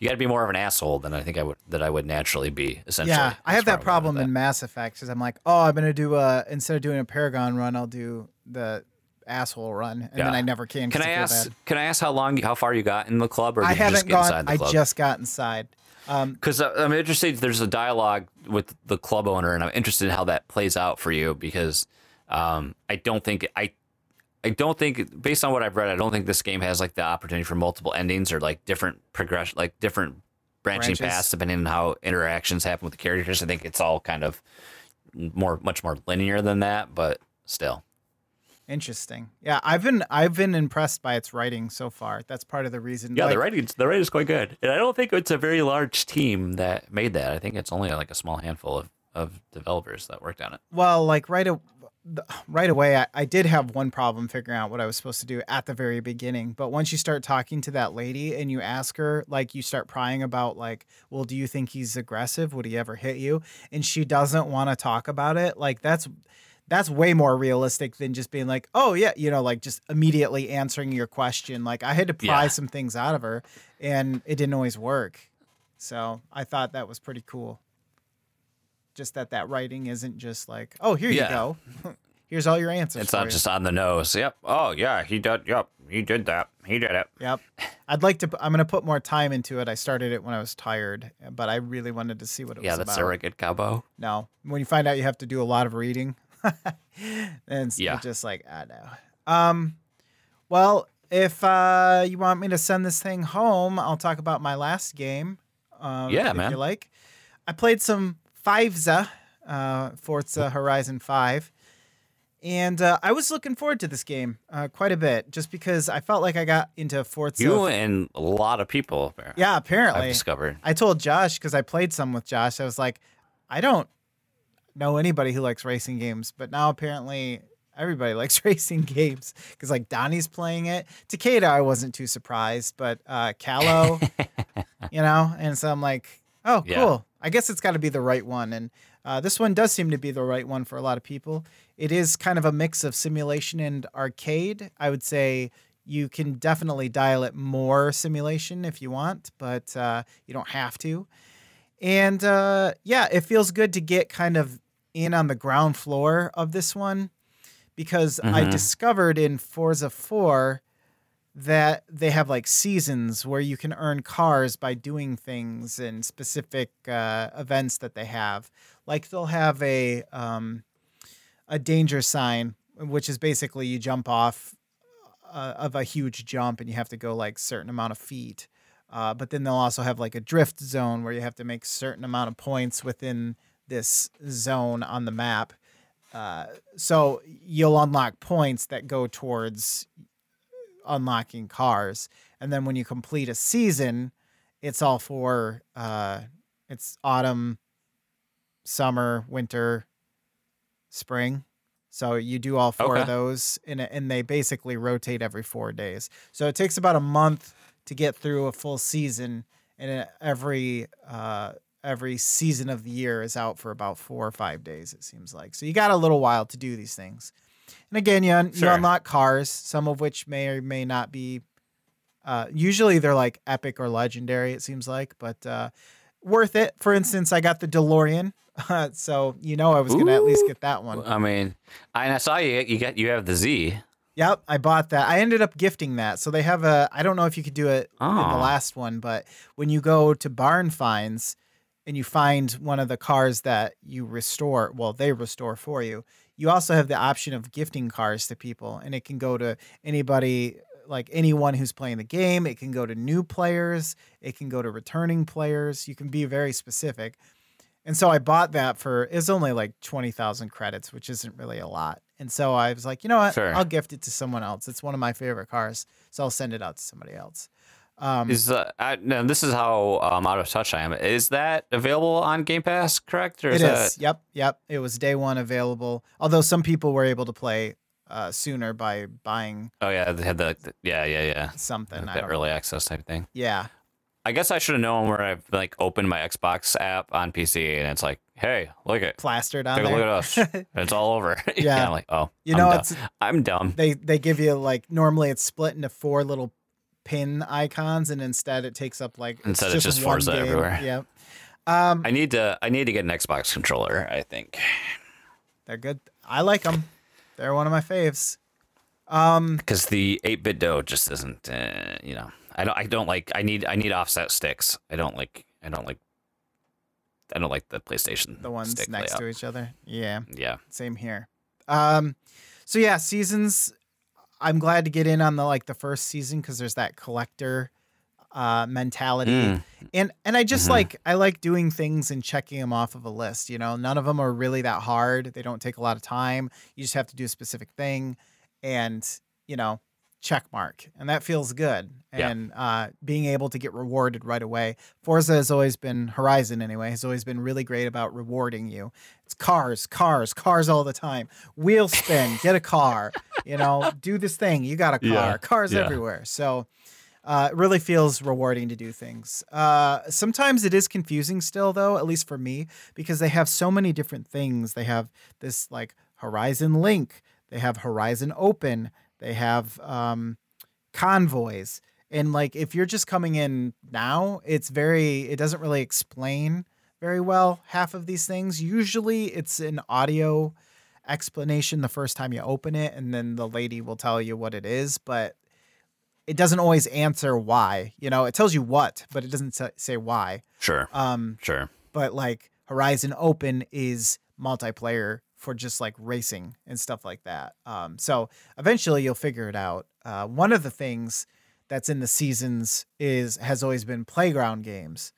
You got to be more of an asshole than I think I would that I would naturally be. Essentially, Yeah, I have that problem that. in Mass Effect because I'm like, oh, I'm gonna do a instead of doing a Paragon run, I'll do the asshole run, and then I never can. Can I ask? bad. Can I ask how long, how far you got in the club, or I you just haven't get gone. inside the I just got inside. Um, Because I'm interested. There's a dialogue with the club owner, and I'm interested in how that plays out for you. Because um, I don't think I, I don't think based on what I've read, I don't think this game has like the opportunity for multiple endings or like different progression, like different branching Branches. paths depending on how interactions happen with the characters. I think it's all kind of more, much more linear than that, but still. Interesting. Yeah, I've been I've been impressed by its writing so far. That's part of the reason. Yeah, like, the writing the writing is quite good, and I don't think it's a very large team that made that. I think it's only like a small handful of, of developers that worked on it. Well, like right, a, right away, I, I did have one problem figuring out what I was supposed to do at the very beginning. But once you start talking to that lady and you ask her, like, you start prying about, like, well, do you think he's aggressive? Would he ever hit you? And she doesn't want to talk about it. Like, that's that's way more realistic than just being like, oh yeah, you know, like just immediately answering your question. Like, I had to pry Yeah. some things out of her, and it didn't always work. So I thought that was pretty cool. Just that that writing isn't just like, oh, here Yeah. you go. Here's all your answers. It's not you. just on the nose. Yep. Oh yeah, he did. Yep, he did that. He did it. Yep. I'd like to. I'm gonna put more time into it. I started it when I was tired, but I really wanted to see what it Yeah, was Yeah, that's about. a good combo. No, when you find out you have to do a lot of reading, and Yeah. just like I know. Um, well, if uh, you want me to send this thing home, I'll talk about my last game. Um, Yeah, if man. you like. I played some Fivesa, uh, Forza Horizon 5. And uh, I was looking forward to this game uh, quite a bit just because I felt like I got into Forza. You and a lot of people. yeah, apparently. I've discovered. I told Josh because I played some with Josh. I was like, I don't know anybody who likes racing games, but now apparently everybody likes racing games because like Donnie's playing it. Takeda, I wasn't too surprised, but uh, Callow, you know, and so I'm like, oh, cool. Yeah. I guess it's got to be the right one, and uh, this one does seem to be the right one for a lot of people. It is kind of a mix of simulation and arcade. I would say you can definitely dial it more simulation if you want, but uh, you don't have to. And uh, yeah, it feels good to get kind of in on the ground floor of this one because I Mhm. discovered in Forza 4 that they have like seasons where you can earn cars by doing things and specific uh, events that they have. Like they'll have a um, a danger sign, which is basically you jump off uh, of a huge jump and you have to go like certain amount of feet. Uh, but then they'll also have like a drift zone where you have to make certain amount of points within this zone on the map. Uh, so you'll unlock points that go towards unlocking cars, and then when you complete a season, it's all for uh, it's autumn, summer, winter, spring. So you do all four of Okay. those, and and they basically rotate every four days. So it takes about a month to get through a full season, and every uh, every season of the year is out for about four or five days. It seems like so you got a little while to do these things. And again, you, un- you unlock cars, some of which may or may not be. Uh, usually they're like epic or legendary. It seems like, but uh, worth it. For instance, I got the DeLorean, so you know I was gonna at least get that one. I mean, I, and I saw you. You got you have the Z. Yep, I bought that. I ended up gifting that. So they have a I don't know if you could do it in the Oh. last one, but when you go to barn finds and you find one of the cars that you restore, well, they restore for you. You also have the option of gifting cars to people and it can go to anybody like anyone who's playing the game, it can go to new players, it can go to returning players. You can be very specific. And so I bought that for it's only like 20,000 credits, which isn't really a lot. And so I was like, you know what? Sure. I'll gift it to someone else. It's one of my favorite cars. So I'll send it out to somebody else. Um, Is uh, I, no, this is how um, out of touch I am. Is that available on Game Pass? Correct? Or it is is. that Yep. Yep. It was day one available. Although some people were able to play uh, sooner by buying Oh yeah, they had the, the- yeah yeah yeah something. The early know. access type thing. Yeah. I guess I should have known where I've like opened my Xbox app on PC and it's like, hey, look at Plastered on take a there. look at us. it's all over. Yeah. I'm like, oh, You I'm know, dumb. it's I'm dumb. they they give you like normally it's split into four little pin icons, and instead it takes up like Instead it's it's just, just one Forza game. everywhere. Yep. Um, I need to I need to get an Xbox controller. I think they're good. I like them. They're one of my faves. Um, because the 8BitDo just isn't. Uh, you know, I don't I don't like. I need I need offset sticks. I don't like. I don't like. I don't like the PlayStation. the ones next layout. to each other. Yeah. Yeah. same here. Um, so yeah, seasons. I'm glad to get in on the like the first season because there's that collector uh, mentality, Mm. and and I just Mhm. like I like doing things and checking them off of a list. You know, none of them are really that hard. They don't take a lot of time. You just have to do a specific thing, and you know, check mark, and that feels good. Yeah. And uh, being able to get rewarded right away. Forza has always been Horizon anyway has always been really great about rewarding you. It's cars, cars, cars all the time. Wheel spin, get a car. You know, do this thing. You got a car. Yeah, Cars yeah. everywhere. So uh, it really feels rewarding to do things. Uh, sometimes it is confusing still, though, at least for me, because they have so many different things. They have this like Horizon Link. They have Horizon Open. They have um, convoys. And like if you're just coming in now, it's very it doesn't really explain very well half of these things. Usually it's an audio explanation the first time you open it and then the lady will tell you what it is, but it doesn't always answer why. You know, it tells you what, but it doesn't say why. Sure. Um Sure. but like Horizon Open is multiplayer for just like racing and stuff like that. Um, so eventually you'll figure it out. Uh, one of the things that's in the seasons is has always been playground games,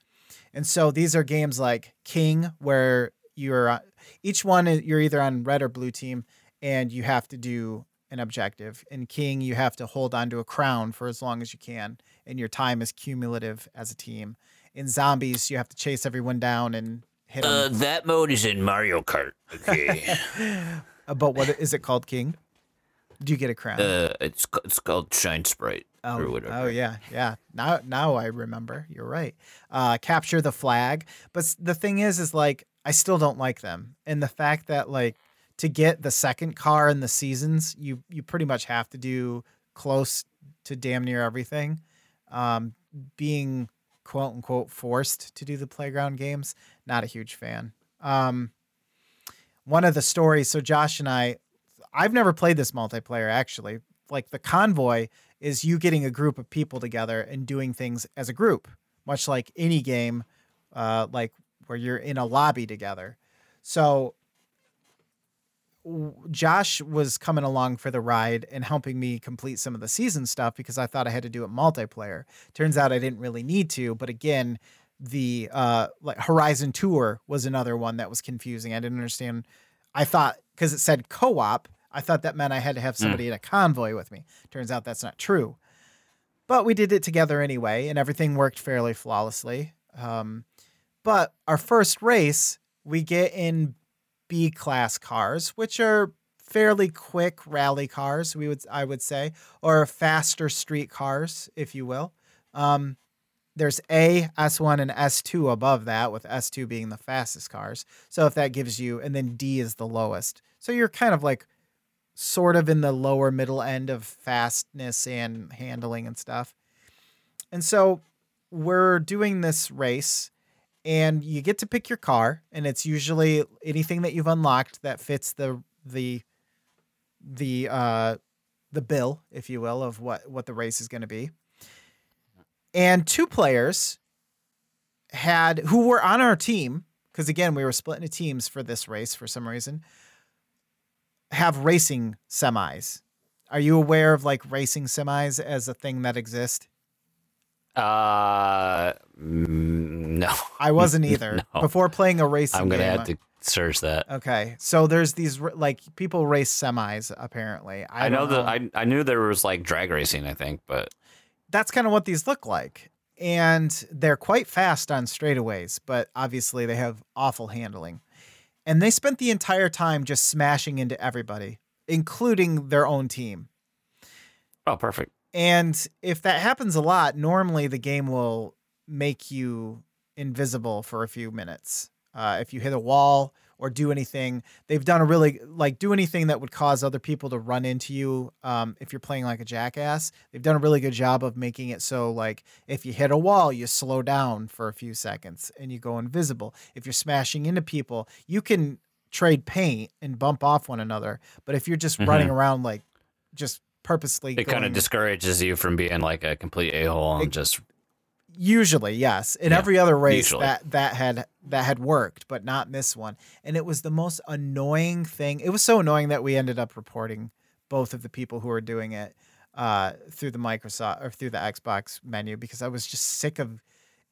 and so these are games like King, where you're each one you're either on red or blue team, and you have to do an objective. In King, you have to hold on to a crown for as long as you can, and your time is cumulative as a team. In Zombies, you have to chase everyone down and hit them. Uh, that mode is in Mario Kart. Okay. Uh, but what is it called, King? Do you get a crown? uh, it's it's called Shine Sprite Oh, or whatever. oh yeah, yeah. Now now I remember. You're right. Uh, capture the flag. But the thing is, is like I still don't like them, and the fact that like to get the second car in the seasons, you you pretty much have to do close to damn near everything. Um, being quote unquote forced to do the playground games, not a huge fan. Um, one of the stories. So Josh and I, I've never played this multiplayer actually. Like the convoy is you getting a group of people together and doing things as a group, much like any game, uh, like where you're in a lobby together. So Josh was coming along for the ride and helping me complete some of the season stuff because I thought I had to do it multiplayer. Turns out I didn't really need to, but again, the uh like Horizon Tour was another one that was confusing. I didn't understand. I thought because it said co-op, I thought that meant I had to have somebody in a convoy with me. Turns out that's not true. But we did it together anyway, and everything worked fairly flawlessly. Um, but our first race, we get in B class cars, which are fairly quick rally cars, we would I would say, or faster street cars, if you will. Um, there's A, S1, and S2 above that, with S2 being the fastest cars. So if that gives you, and then D is the lowest. So you're kind of like sort of in the lower middle end of fastness and handling and stuff. And so we're doing this race and you get to pick your car and it's usually anything that you've unlocked that fits the the the uh the bill if you will of what what the race is going to be. And two players had who were on our team because again we were split into teams for this race for some reason have racing semis. Are you aware of like racing semis as a thing that exist? Uh, mm, no. i wasn't either No. before playing a racing I'm gonna game, have uh, to search that. Okay, so there's these like people race semis apparently. I, I, know don't that I I knew there was like drag racing. I think, but that's kind of what these look like, and they're quite fast on straightaways, but obviously they have awful handling. And they spent the entire time just smashing into everybody, including their own team. oh, perfect. And if that happens a lot, normally the game will make you invisible for a few minutes. Uh, if you hit a wall or do anything, they've done a really like do anything that would cause other people to run into you. Um, if you're playing like a jackass, they've done a really good job of making it so like if you hit a wall, you slow down for a few seconds and you go invisible. If you're smashing into people, you can trade paint and bump off one another. But if you're just running around like just purposely, It kind of discourages you from being like a complete a hole and It- just usually yes. In Yeah, every other race usually. that that had that had worked but not this one. And it was the most annoying thing. It was so annoying that we ended up reporting both of the people who were doing it uh, through the microsoft or through the xbox menu because i was just sick of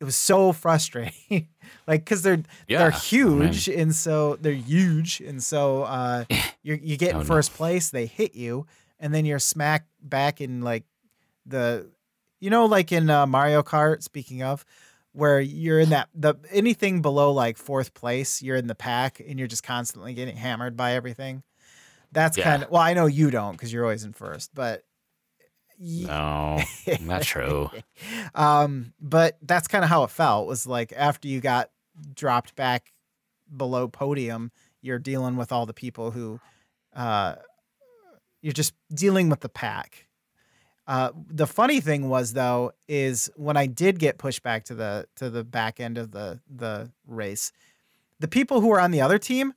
it was so frustrating. Like because they're Yeah, they're huge and so they're huge and so uh you you get Oh, no. first place they hit you and then you're smack back in like the you know like in uh, Mario Kart speaking of where you're in that the anything below like fourth place you're in the pack and you're just constantly getting hammered by everything that's Yeah. kind of well I know you don't because you're always in first but no, not true. um but that's kind of how it felt was like after you got dropped back below podium you're dealing with all the people who uh you're just dealing with the pack uh the funny thing was though is when i did get pushed back to the to the back end of the the race the people who were on the other team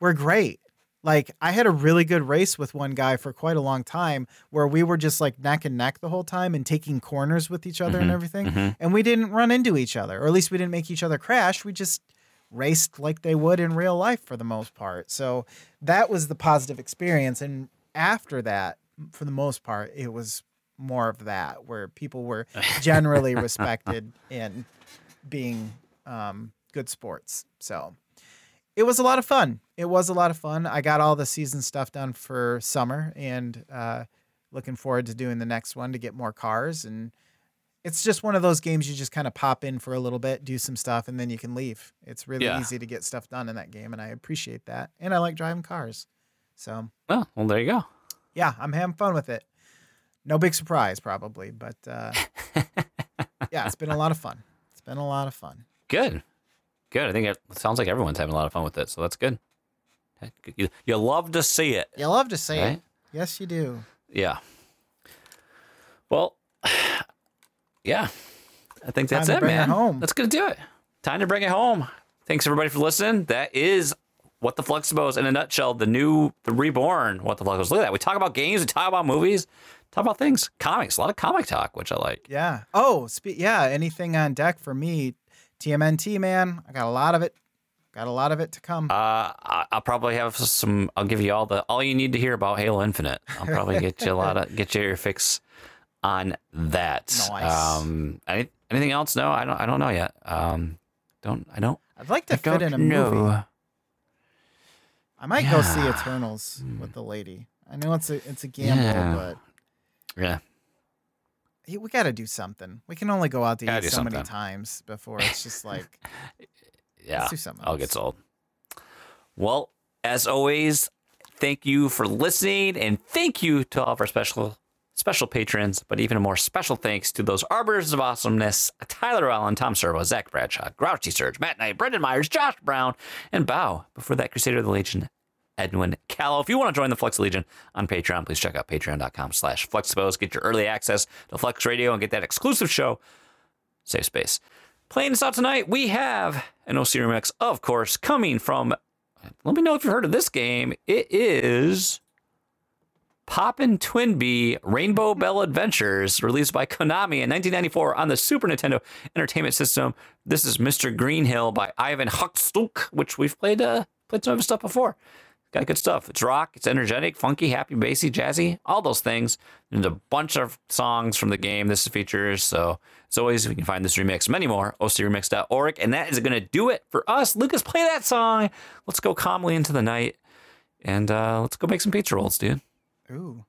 were great like I had a really good race with one guy for quite a long time where we were just like neck and neck the whole time and taking corners with each other and Mhm, everything. mhm. And we didn't run into each other, or at least we didn't make each other crash. We just raced like they would in real life for the most part. So that was the positive experience. And after that, for the most part, it was more of that where people were generally respected in being um, good sports. So it was a lot of fun. It was a lot of fun. I got all the season stuff done for summer and uh, looking forward to doing the next one to get more cars. And it's just one of those games you just kind of pop in for a little bit, do some stuff, and then you can leave. It's really Yeah. easy to get stuff done in that game, and I appreciate that. And I like driving cars. So Well, well, there you go. yeah, I'm having fun with it. No big surprise, probably, but uh, yeah, it's been a lot of fun. It's been a lot of fun. Good. Good. I think it sounds like everyone's having a lot of fun with it, so that's good. You, you love to see it, You love to say it. Yes, you do. Yeah. Well, yeah. I think that's Time to it, bring it man. home. That's gonna do it. Time to bring it home. Thanks everybody for listening. That is what the Flexibos in a nutshell. The new, the reborn. What the Flexibos. Look at that. We talk about games. We talk about movies. Talk about things. Comics. A lot of comic talk, which I like. Yeah. Oh, spe- yeah. Anything on deck for me? TMNT, man. I got a lot of it. Got a lot of it to come. Uh, I'll probably have some. I'll give you all the all you need to hear about Halo Infinite. I'll probably get you a lot of get you your fix on that. Nice. Um, any, anything else? No, I don't. I don't know yet. Um, don't I don't. I'd like to I fit in a don't movie. I might go see Eternals with the lady. I know it's a it's a gamble, Yeah. but Yeah, we got to do something. We can only go out to Gotta eat so many times before it's just like yeah. something. I'll get sold. Well, as always, thank you for listening, and thank you to all of our special special patrons. But even a more special thanks to those arbiters of awesomeness: Tyler Allen, Tom Servo, Zach Bradshaw, Grouchy Surge, Matt Knight, Brendan Myers, Josh Brown, and Bow. Before that, Crusader of the Legion. Edwin Callow. If you want to join the Flex Legion on Patreon, please check out patreon.com slash flexibos. Get your early access to Flex Radio and get that exclusive show, Safe Space. Playing us out tonight, we have an OC remix, of course, coming from. Let me know if you've heard of this game. It is Pop'n Twinbee Rainbow Bell Adventures, released by Konami in 1994 on the Super Nintendo Entertainment System. This is Mr. Greenhill by Ivan Huckstuk, which we've played uh, played some of his stuff before. Got good stuff. It's rock, it's energetic, funky, happy, bassy, jazzy, all those things. There's a bunch of songs from the game this features. So as always, we can find this remix, many more, ocremix.org. And that is going to do it for us. Lucas, play that song. Let's go calmly into the night. And uh, let's go make some pizza rolls, dude. Ooh.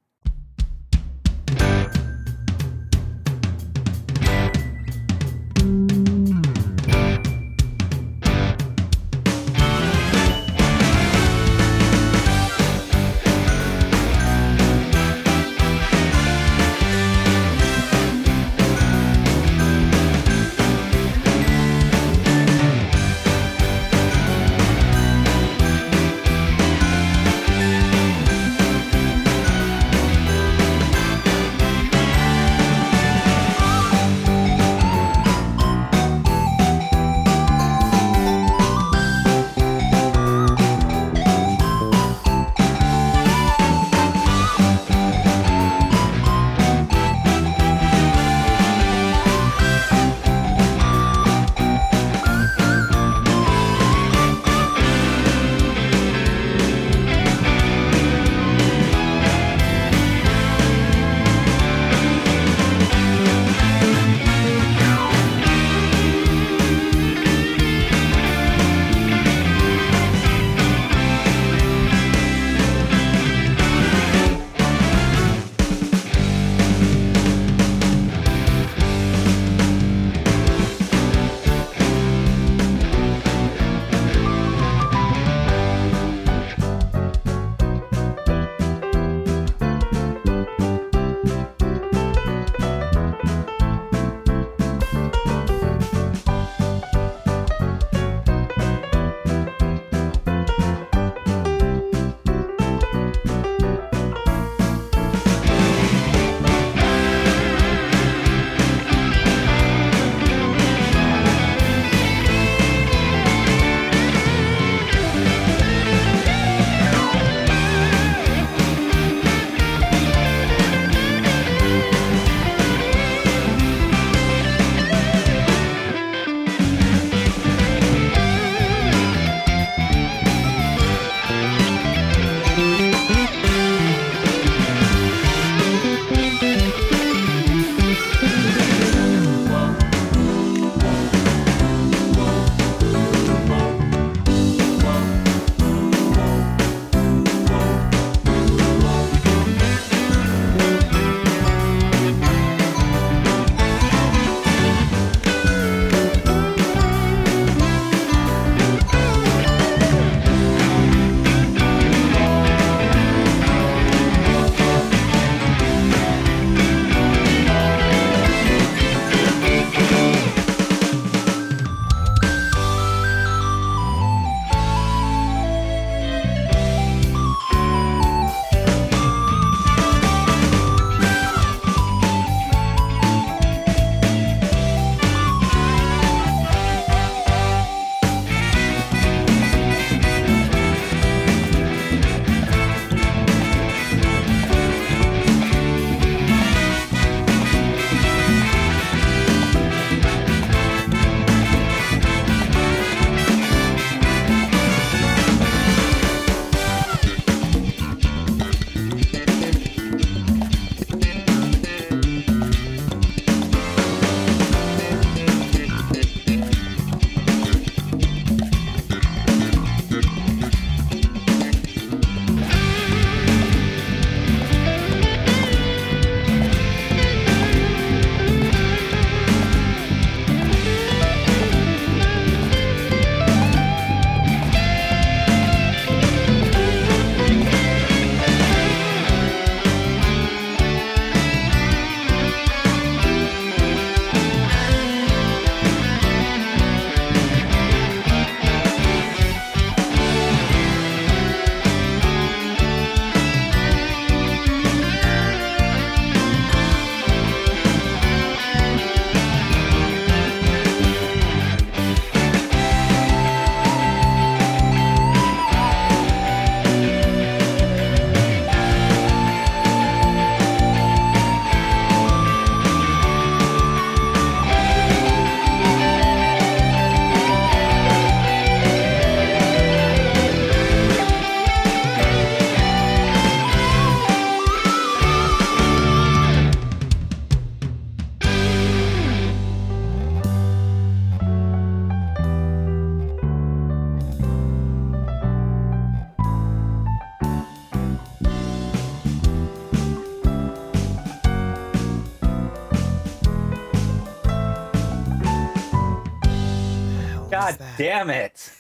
Damn it!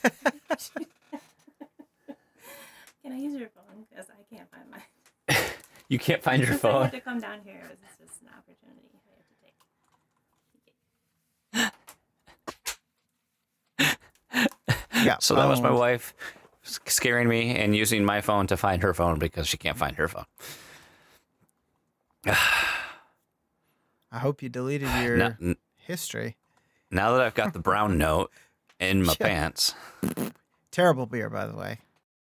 Can I use your phone? Because I can't find mine. You can't find your Since I phone. had to come down here. It was just an opportunity I have to take. Yeah. So that was my um, wife scaring me and using my phone to find her phone because she can't find her phone. I hope you deleted your Now, history. now that I've got the brown note in my Yeah. pants, Terrible beer, by the way.